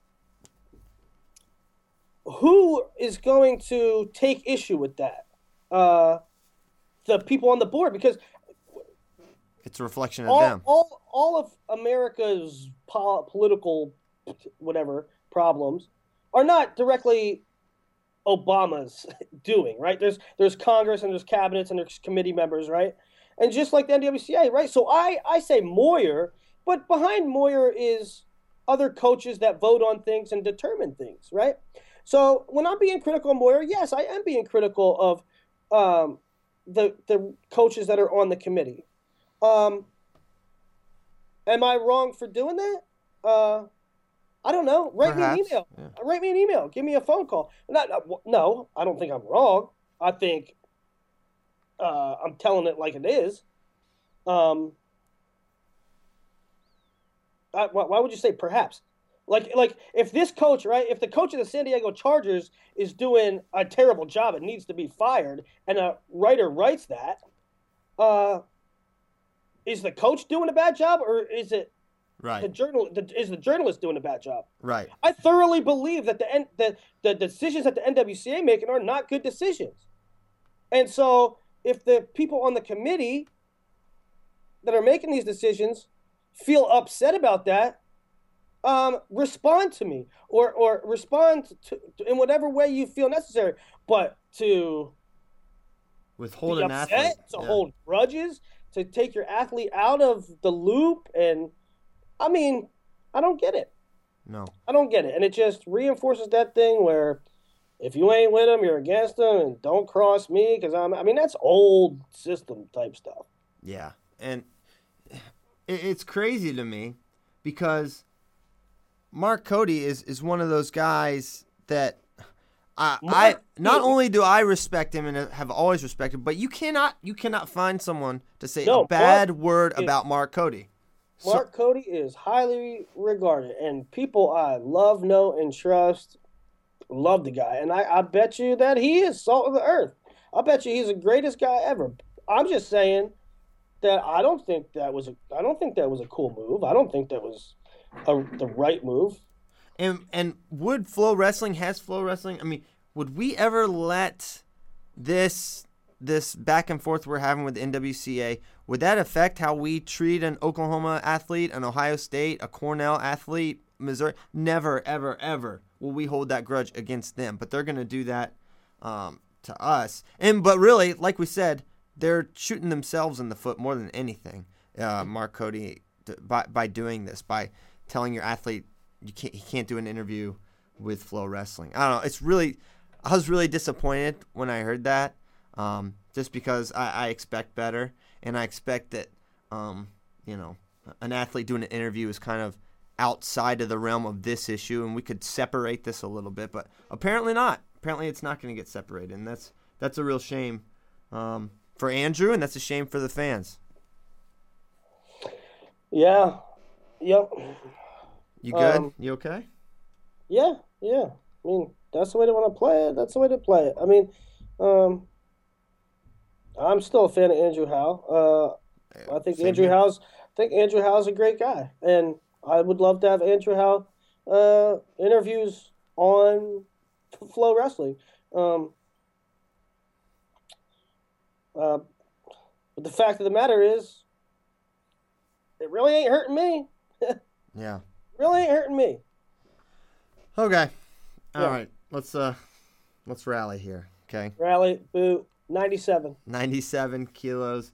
who is going to take issue with that? Uh, the people on the board, because It's a reflection of all, them. all all of America's po- political whatever problems are not directly Obama's (laughs) doing, right? There's there's Congress and there's cabinets and there's committee members, right? And just like the NWCA, right? So I I say Moyer, but behind Moyer is other coaches that vote on things and determine things, right? So when I'm being critical of Moyer, yes, I am being critical of um, the the coaches that are on the committee. Um, am I wrong for doing that? Uh, I don't know. Write Perhaps, me an email. yeah. Write me an email. Give me a phone call. Not, not- no, I don't think I'm wrong. I think uh, I'm telling it like it is. Um, I, why would you say perhaps? Like, like if this coach, right? If the coach of the San Diego Chargers is doing a terrible job and needs to be fired, and a writer writes that, uh, is the coach doing a bad job, or is it right the journal? The, is the journalist doing a bad job? Right. I thoroughly believe that the N- the the decisions that the NWCA making are not good decisions, and so if the people on the committee that are making these decisions feel upset about that, um, respond to me or or respond to, in whatever way you feel necessary. But to Withhold an upset, athlete. to Yeah. hold grudges, to take your athlete out of the loop, and I mean, I don't get it. No. I don't get it, and it just reinforces that thing where if you ain't with them, you're against them, and don't cross me because I'm. I mean, that's old system type stuff. Yeah, and it's crazy to me because Mark Cody is is one of those guys that I, I not only do I respect him and have always respected, but you cannot you cannot find someone to say No, a bad Mark word is- about Mark Cody. So- Mark Cody is highly regarded, and people I love, know, and trust love the guy. And I, I bet you that he is salt of the earth. I bet you he's the greatest guy ever. I'm just saying that I don't think that was a I don't think that was a cool move. I don't think that was a, the right move. And and would FloWrestling has FloWrestling? I mean, would we ever let this this back and forth we're having with the NWCA would that affect how we treat an Oklahoma athlete, an Ohio State, a Cornell athlete, Missouri? Never, ever, ever will we hold that grudge against them. But they're gonna do that um, to us. And but really, like we said, they're shooting themselves in the foot more than anything. Uh, Mark Cody by by doing this by telling your athlete you can't he can't do an interview with FloWrestling. I don't know. It's really I was really disappointed when I heard that. Um, just because I, I expect better and I expect that um, you know an athlete doing an interview is kind of outside of the realm of this issue and we could separate this a little bit, but apparently not. Apparently it's not going to get separated, and that's that's a real shame um, for Andrew, and that's a shame for the fans. Yeah. Yep. You good? Um, you okay? Yeah, yeah. I mean, that's the way they want to play it. That's the way to play it. I mean, um, I'm still a fan of Andrew Howe. Uh, I think Same Andrew here. Howe's. I think Andrew Howe's a great guy, and I would love to have Andrew Howe uh, interviews on FloWrestling. Um, uh, but the fact of the matter is, it really ain't hurting me. (laughs) Yeah. Really ain't hurting me. Okay. All right. Yeah. Let's uh let's rally here. Okay. Rally, boo, 97. 97 kilos.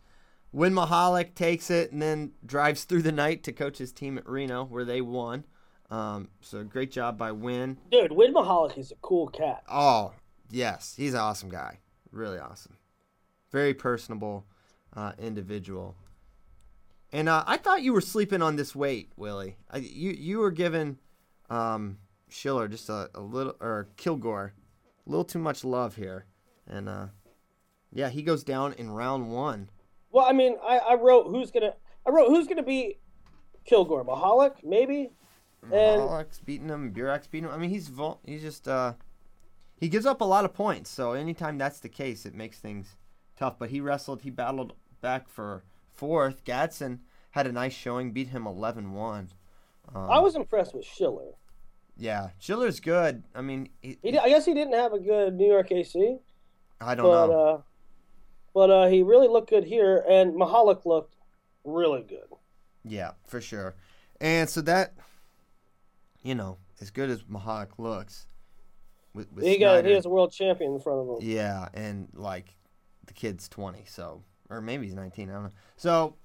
Wynn Michalak takes it and then drives through the night to coach his team at Reno where they won. Um, so great job by Wynn. Dude, Wynn Michalak is a cool cat. Oh, yes. He's an awesome guy. Really awesome. Very personable uh, individual. And uh, I thought you were sleeping on this weight, Willie. I, you you were giving um, Schiller just a, a little, or Kilgore, a little too much love here. And uh, yeah, he goes down in round one. Well, I mean, I, I wrote who's gonna I wrote who's gonna be Kilgore Michalak maybe, and Michalak's beating him, Burak's beating him. I mean, he's vul- he's just uh, he gives up a lot of points. So anytime that's the case, it makes things tough. But he wrestled, he battled back for fourth. Gadson had a nice showing, beat him 11-1. Um, I was impressed with Schiller. yeah, Schiller's good. I mean, he, He, I guess he didn't have a good New York AC, I don't but know. uh, but uh, he really looked good here, and Michalak looked really good. Yeah, for sure. And so that, you know, as good as Mahak looks, with, with He got he has a world champion in front of him. yeah, and like the kid's twenty, so or maybe he's nineteen. I don't know. So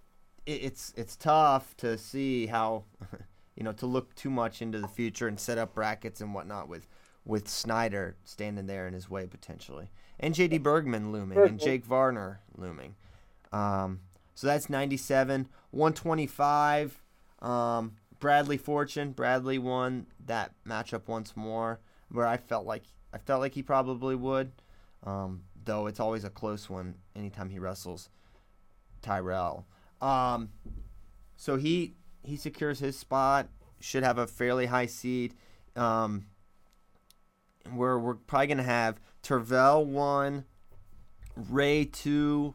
it, it's it's tough to see how, (laughs) you know, to look too much into the future and set up brackets and whatnot with with Snyder standing there in his way potentially, and J.D. Bergman looming, and Jake Varner looming. Um, so that's ninety seven, one twenty five. Um, Bradley Fortune. Bradley won that matchup once more, where I felt like I felt like he probably would. Um, though it's always a close one anytime he wrestles Tyrell. Um, so he he secures his spot. Should have a fairly high seed. Um, we're we're probably gonna have Tervel one, Rey two,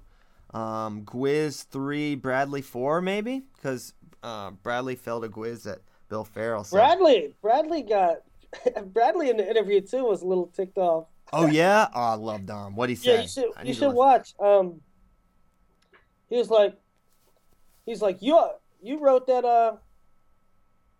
um, Gwiz three, Bradley four maybe because uh, Bradley failed a Gwiz at Bill Farrell. So. Bradley Bradley got (laughs) Bradley in the interview too was a little ticked off. Oh yeah, oh, I love Dom. What he said. Yeah, you should you should watch. Um, he was like, he's like you you wrote that uh,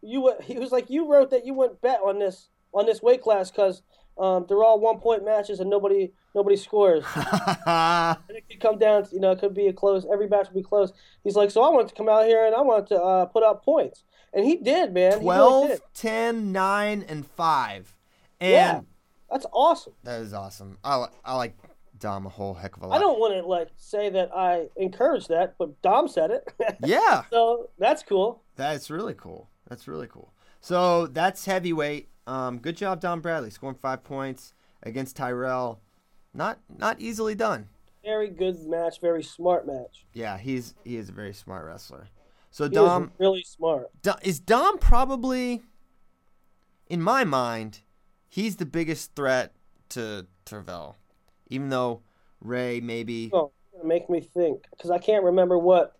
you (laughs) he was like you wrote that you wouldn't bet on this on this weight class because um they're all one point matches and nobody nobody scores. (laughs) and it could come down to, you know, it could be a close, every match would be close. He's like, so I wanted to come out here and I wanted to uh, put up points. And he did, man. He really 12, did. 10, 9, and 5. And Yeah. That's awesome. that is awesome. I, I like Dom a whole heck of a lot. I don't want to, like, say that I encourage that, but Dom said it. (laughs) Yeah, so that's cool. that's really cool. That's really cool. So that's heavyweight. Um, good job, Dom Bradley, scoring five points against Tyrell. Not not easily done. Very good match, very smart match. Yeah, he's he is a very smart wrestler. So He Dom, is really smart. Do- is Dom probably, in my mind, he's the biggest threat to Tervel, even though Rey maybe. Oh, make me think because I can't remember what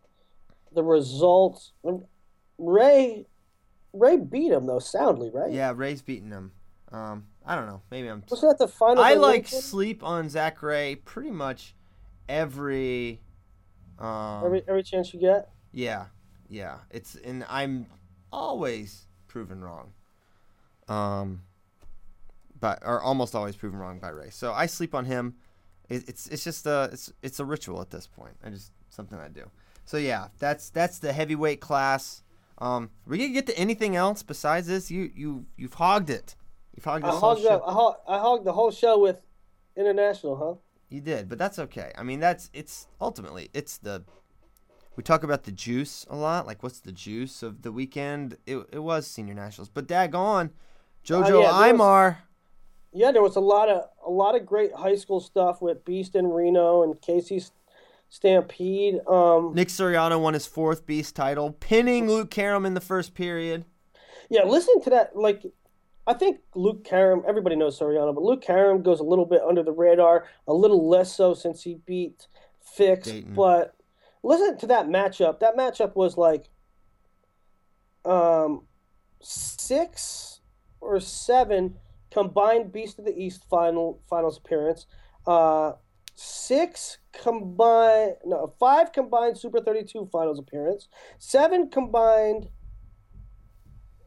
the results. Rey, Rey beat him though soundly, right? Yeah, Rey's beating him. Um, I don't know. Maybe I'm. Wasn't that the final? I like sleep on Zach Rey pretty much every. Um, every every chance you get. Yeah, yeah. It's and I'm always proven wrong. Um, but are almost always proven wrong by Rey. So I sleep on him. It, it's it's just a it's it's a ritual at this point. I just something I do. So yeah, that's that's the heavyweight class. Um, we gonna get to anything else besides this? You you you've hogged it. You've hogged I this whole hogged, show. the, I, hog, I hogged the whole show with international, huh? You did, but that's okay. I mean, that's it's ultimately it's the we talk about the juice a lot. Like, what's the juice of the weekend? It, it was senior nationals, but daggone, JoJo Uh, yeah, Imar. Yeah, there was a lot of a lot of great high school stuff with Beast in Reno and KC Stampede. Um, Nick Suriano won his fourth Beast title, pinning Luke Karam in the first period. yeah, listen to that. Like, I think Luke Karam. Everybody knows Suriano, but Luke Karam goes a little bit under the radar, a little less so since he beat Fix. Daton. But listen to that matchup. That matchup was like, um, six or seven combined Beast of the East final finals appearance. Uh, six combined, no, five combined Super 32 finals appearance. Seven combined,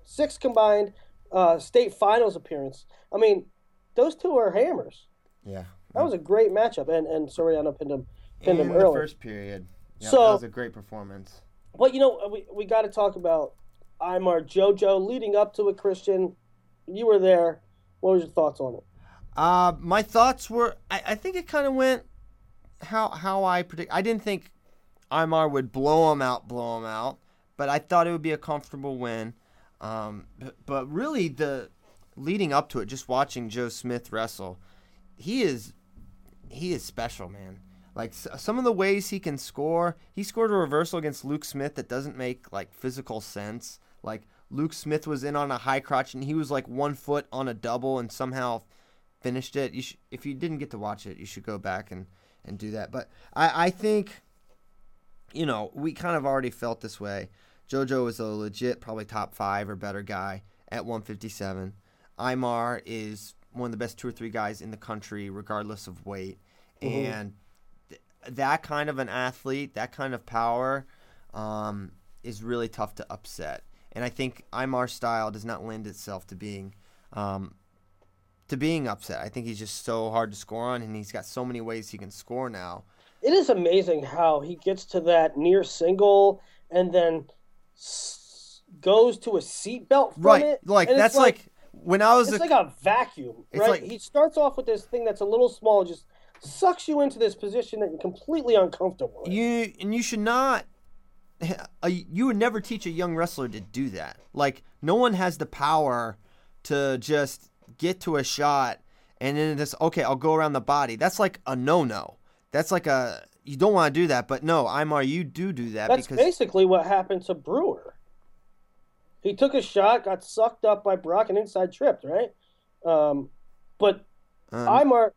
six combined uh, state finals appearance. I mean, those two are hammers. Yeah, That was a great matchup, and and Suriano pinned him pinned in him the early. first period. Yeah, So- that was a great performance. But you know, we we got to talk about Imar JoJo leading up to it. Christian, you were there. What was your thoughts on it? Uh, my thoughts were, I, I think it kind of went how how I predict. I didn't think Imar would blow him out, blow him out, but I thought it would be a comfortable win. Um, but, but really, the leading up to it, just watching Joe Smith wrestle, he is he is special, man. Like some of the ways he can score, he scored a reversal against Luke Smith that doesn't make like physical sense. Like Luke Smith was in on a high crotch and he was like one foot on a double and somehow finished it. You sh- if you didn't get to watch it, you should go back and and do that. But I I think you know we kind of already felt this way. JoJo is a legit probably top five or better guy at 157. Imar is one of the best two or three guys in the country, regardless of weight, and th- that kind of an athlete, that kind of power, um, is really tough to upset. And I think Imar's style does not lend itself to being um, to being upset. I think he's just so hard to score on, and he's got so many ways he can score now. It is amazing how he gets to that near single and then s- goes to a seatbelt from Right, it. like that's like, when I was it's a, like a vacuum, right? like- he starts off with this thing that's a little small, and just sucks you into this position that you're completely uncomfortable. in. you and you should not. (laughs) You would never teach a young wrestler to do that. Like no one has the power to just get to a shot and then this. Okay, I'll go around the body. That's like a no no. That's like a you don't want to do that. But no, Imar, you do do that That's because basically what happened to Brewer. He took a shot, got sucked up by Brock, and inside tripped, right? Um, but um, Imar,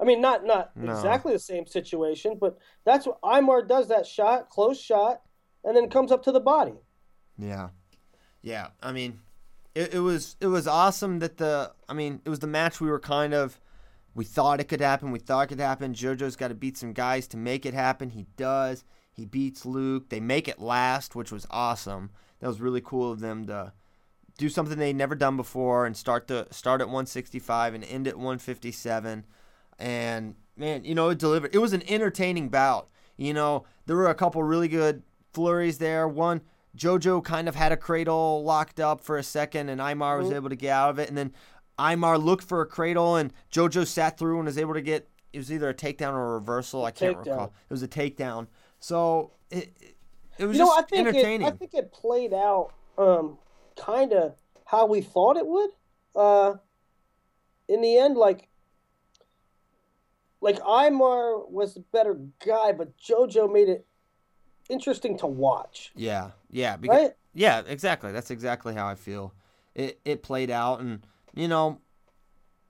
I mean, not not No. exactly the same situation, but that's what Imar does. That shot, close shot, and then it comes up to the body. Yeah, yeah. I mean, it, it was it was awesome that the. I mean, it was the match we were kind of. We thought it could happen. We thought it could happen. JoJo's got to beat some guys to make it happen. He does. He beats Luke. They make it last, which was awesome. That was really cool of them to do something they'd never done before and start the start at 165 and end at 157. And man, you know, it delivered. It was an entertaining bout. You know, there were a couple really good flurries there. One, JoJo kind of had a cradle locked up for a second, and Imar was able to get out of it. And then Imar looked for a cradle, and JoJo sat through and was able to get. It was either a takedown or a reversal. I can't Takedown. recall. It was a takedown. So it it, was You know, just I think entertaining. it, I think it played out um, kind of how we thought it would. Uh, in the end, like like Imar was the better guy, but JoJo made it interesting to watch. Yeah, yeah, because, Right? yeah, exactly. That's exactly how I feel. It it played out, and you know,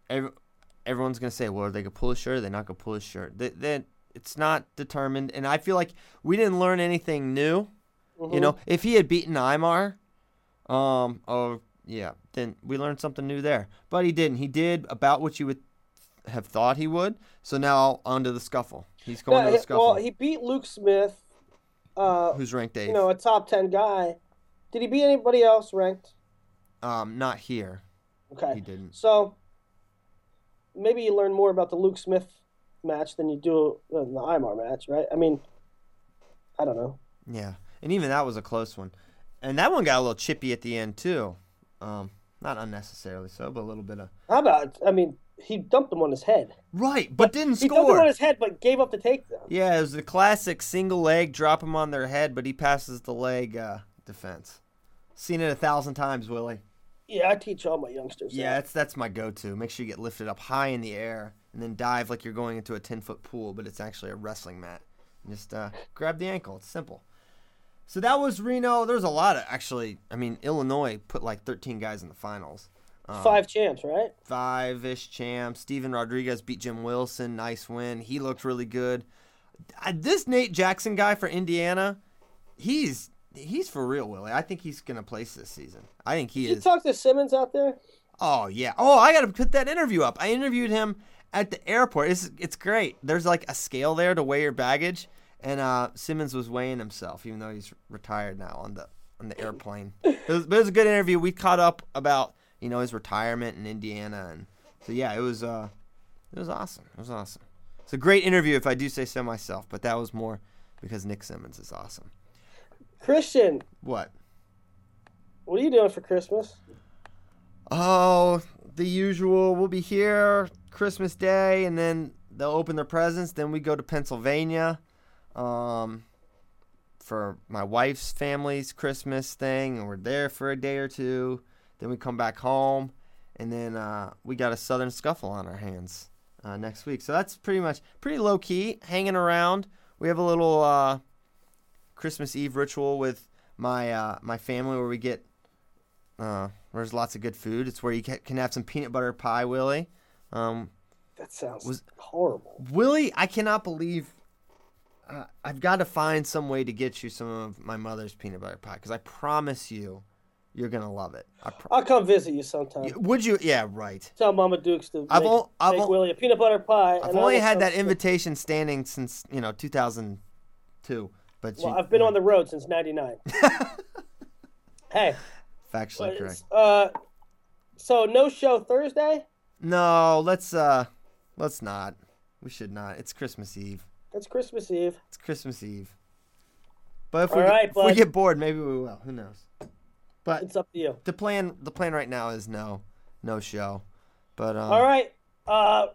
every, everyone's gonna say, "Well, are they gonna pull a shirt? Are they not gonna pull a shirt?" They, it's not determined, and I feel like we didn't learn anything new. You know, if he had beaten Imar, um, oh yeah, then we learned something new there. But he didn't. He did about what you would have thought he would. So now onto the scuffle. He's going Yeah, to the scuffle. well, he beat Luke Smith, uh, who's ranked eighth? you know, a top ten guy. Did he beat anybody else ranked? um, not here. Okay, He didn't. So maybe you learn more about the Luke Smith match than you do in the Imar match, right? I mean, I don't know. Yeah, and even that was a close one, and that one got a little chippy at the end too. Um, not unnecessarily so, but a little bit of How about? I mean, he dumped him on his head. right, but didn't He dumped him on his head, but gave up the takedown. Yeah, it was the classic single leg drop him on their head, but he passes the leg uh, defense. Seen it a thousand times, Willie. Yeah, I teach all my youngsters. Yeah, that. that's that's my go-to. Make sure you get lifted up high in the air and then dive like you're going into a ten foot pool, but it's actually a wrestling mat. Just uh, grab the ankle. It's simple. So that was Reno. There's a lot of actually. I mean, Illinois put like 13 guys in the finals. Um, five champs, right? five-ish champs. Steven Rodriguez beat Jim Wilson. Nice win. He looked really good. This Nate Jackson guy for Indiana, he's he's for real, Willie. I think he's gonna place this season. I think he Did you talk to Simmons out there? Oh yeah. Oh, I gotta put that interview up. I interviewed him at the airport. It's it's great. There's like a scale there to weigh your baggage, and uh, Simmons was weighing himself, even though he's retired now on the on the airplane. it was, but it was a good interview. We caught up about you know his retirement in Indiana, and so yeah, it was uh, it was awesome. It was awesome. It's a great interview, if I do say so myself. But that was more because Nick Simmons is awesome. Christian, What? what are you doing for Christmas? Oh, the usual. We'll be here Christmas Day, and then they'll open their presents. Then we go to Pennsylvania, um, for my wife's family's Christmas thing, and we're there for a day or two. Then we come back home, and then uh, we got a Southern Scuffle on our hands uh, next week. So that's pretty much pretty low key, hanging around. We have a little uh, Christmas Eve ritual with my uh, my family where we get uh, where there's lots of good food. It's where you can have some peanut butter pie, Willie. Um, That sounds Was- horrible. Willie, I cannot believe uh, I've got to find some way to get you some of my mother's peanut butter pie because I promise you, you're gonna love it. I pro- I'll come visit you sometime. Would you? Yeah, right. Tell Mama Dukes to I've make, I've make Willie a peanut butter pie. I've only had that invitation standing since you know 2002. But Well, you, I've been on the road since '99. (laughs) hey, factually correct. uh, so no show Thursday. No, let's uh, let's not. We should not. It's Christmas Eve. It's Christmas Eve. It's Christmas Eve. But if we, right, if we get bored, maybe we will. Who knows? But It's up to you. the plan the plan right now is no, no show. But um, All right. Uh,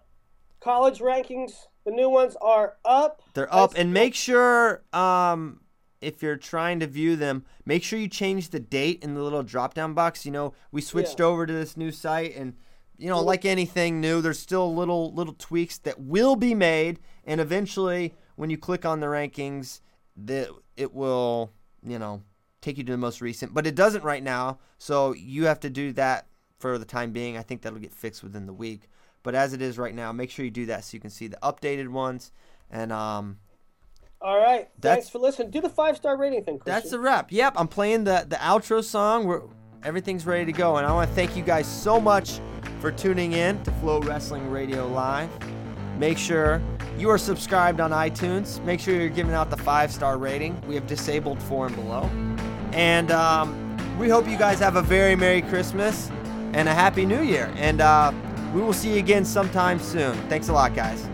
college rankings. The new ones are up. they're up, and make sure um if you're trying to view them, make sure you change the date in the little drop down box. You know, we switched Yeah. over to this new site, and you know, like anything new, there's still little little tweaks that will be made, and eventually, when you click on the rankings, the it will you know take you to the most recent, but it doesn't right now. So you have to do that for the time being. I think that'll get fixed within the week. But as it is right now, make sure you do that so you can see the updated ones. And um, All right. Thanks for listening. Do the five star rating thing. Christian. that's the wrap. Yep, I'm playing the the outro song. We're everything's ready to go, and I want to thank you guys so much for tuning in to FloWrestling Radio Live. Make sure you are subscribed on iTunes. Make sure you're giving out the five star rating. We have disabled four and below. And um, we hope you guys have a very Merry Christmas and a Happy New Year. And uh, we will see you again sometime soon. Thanks a lot, guys.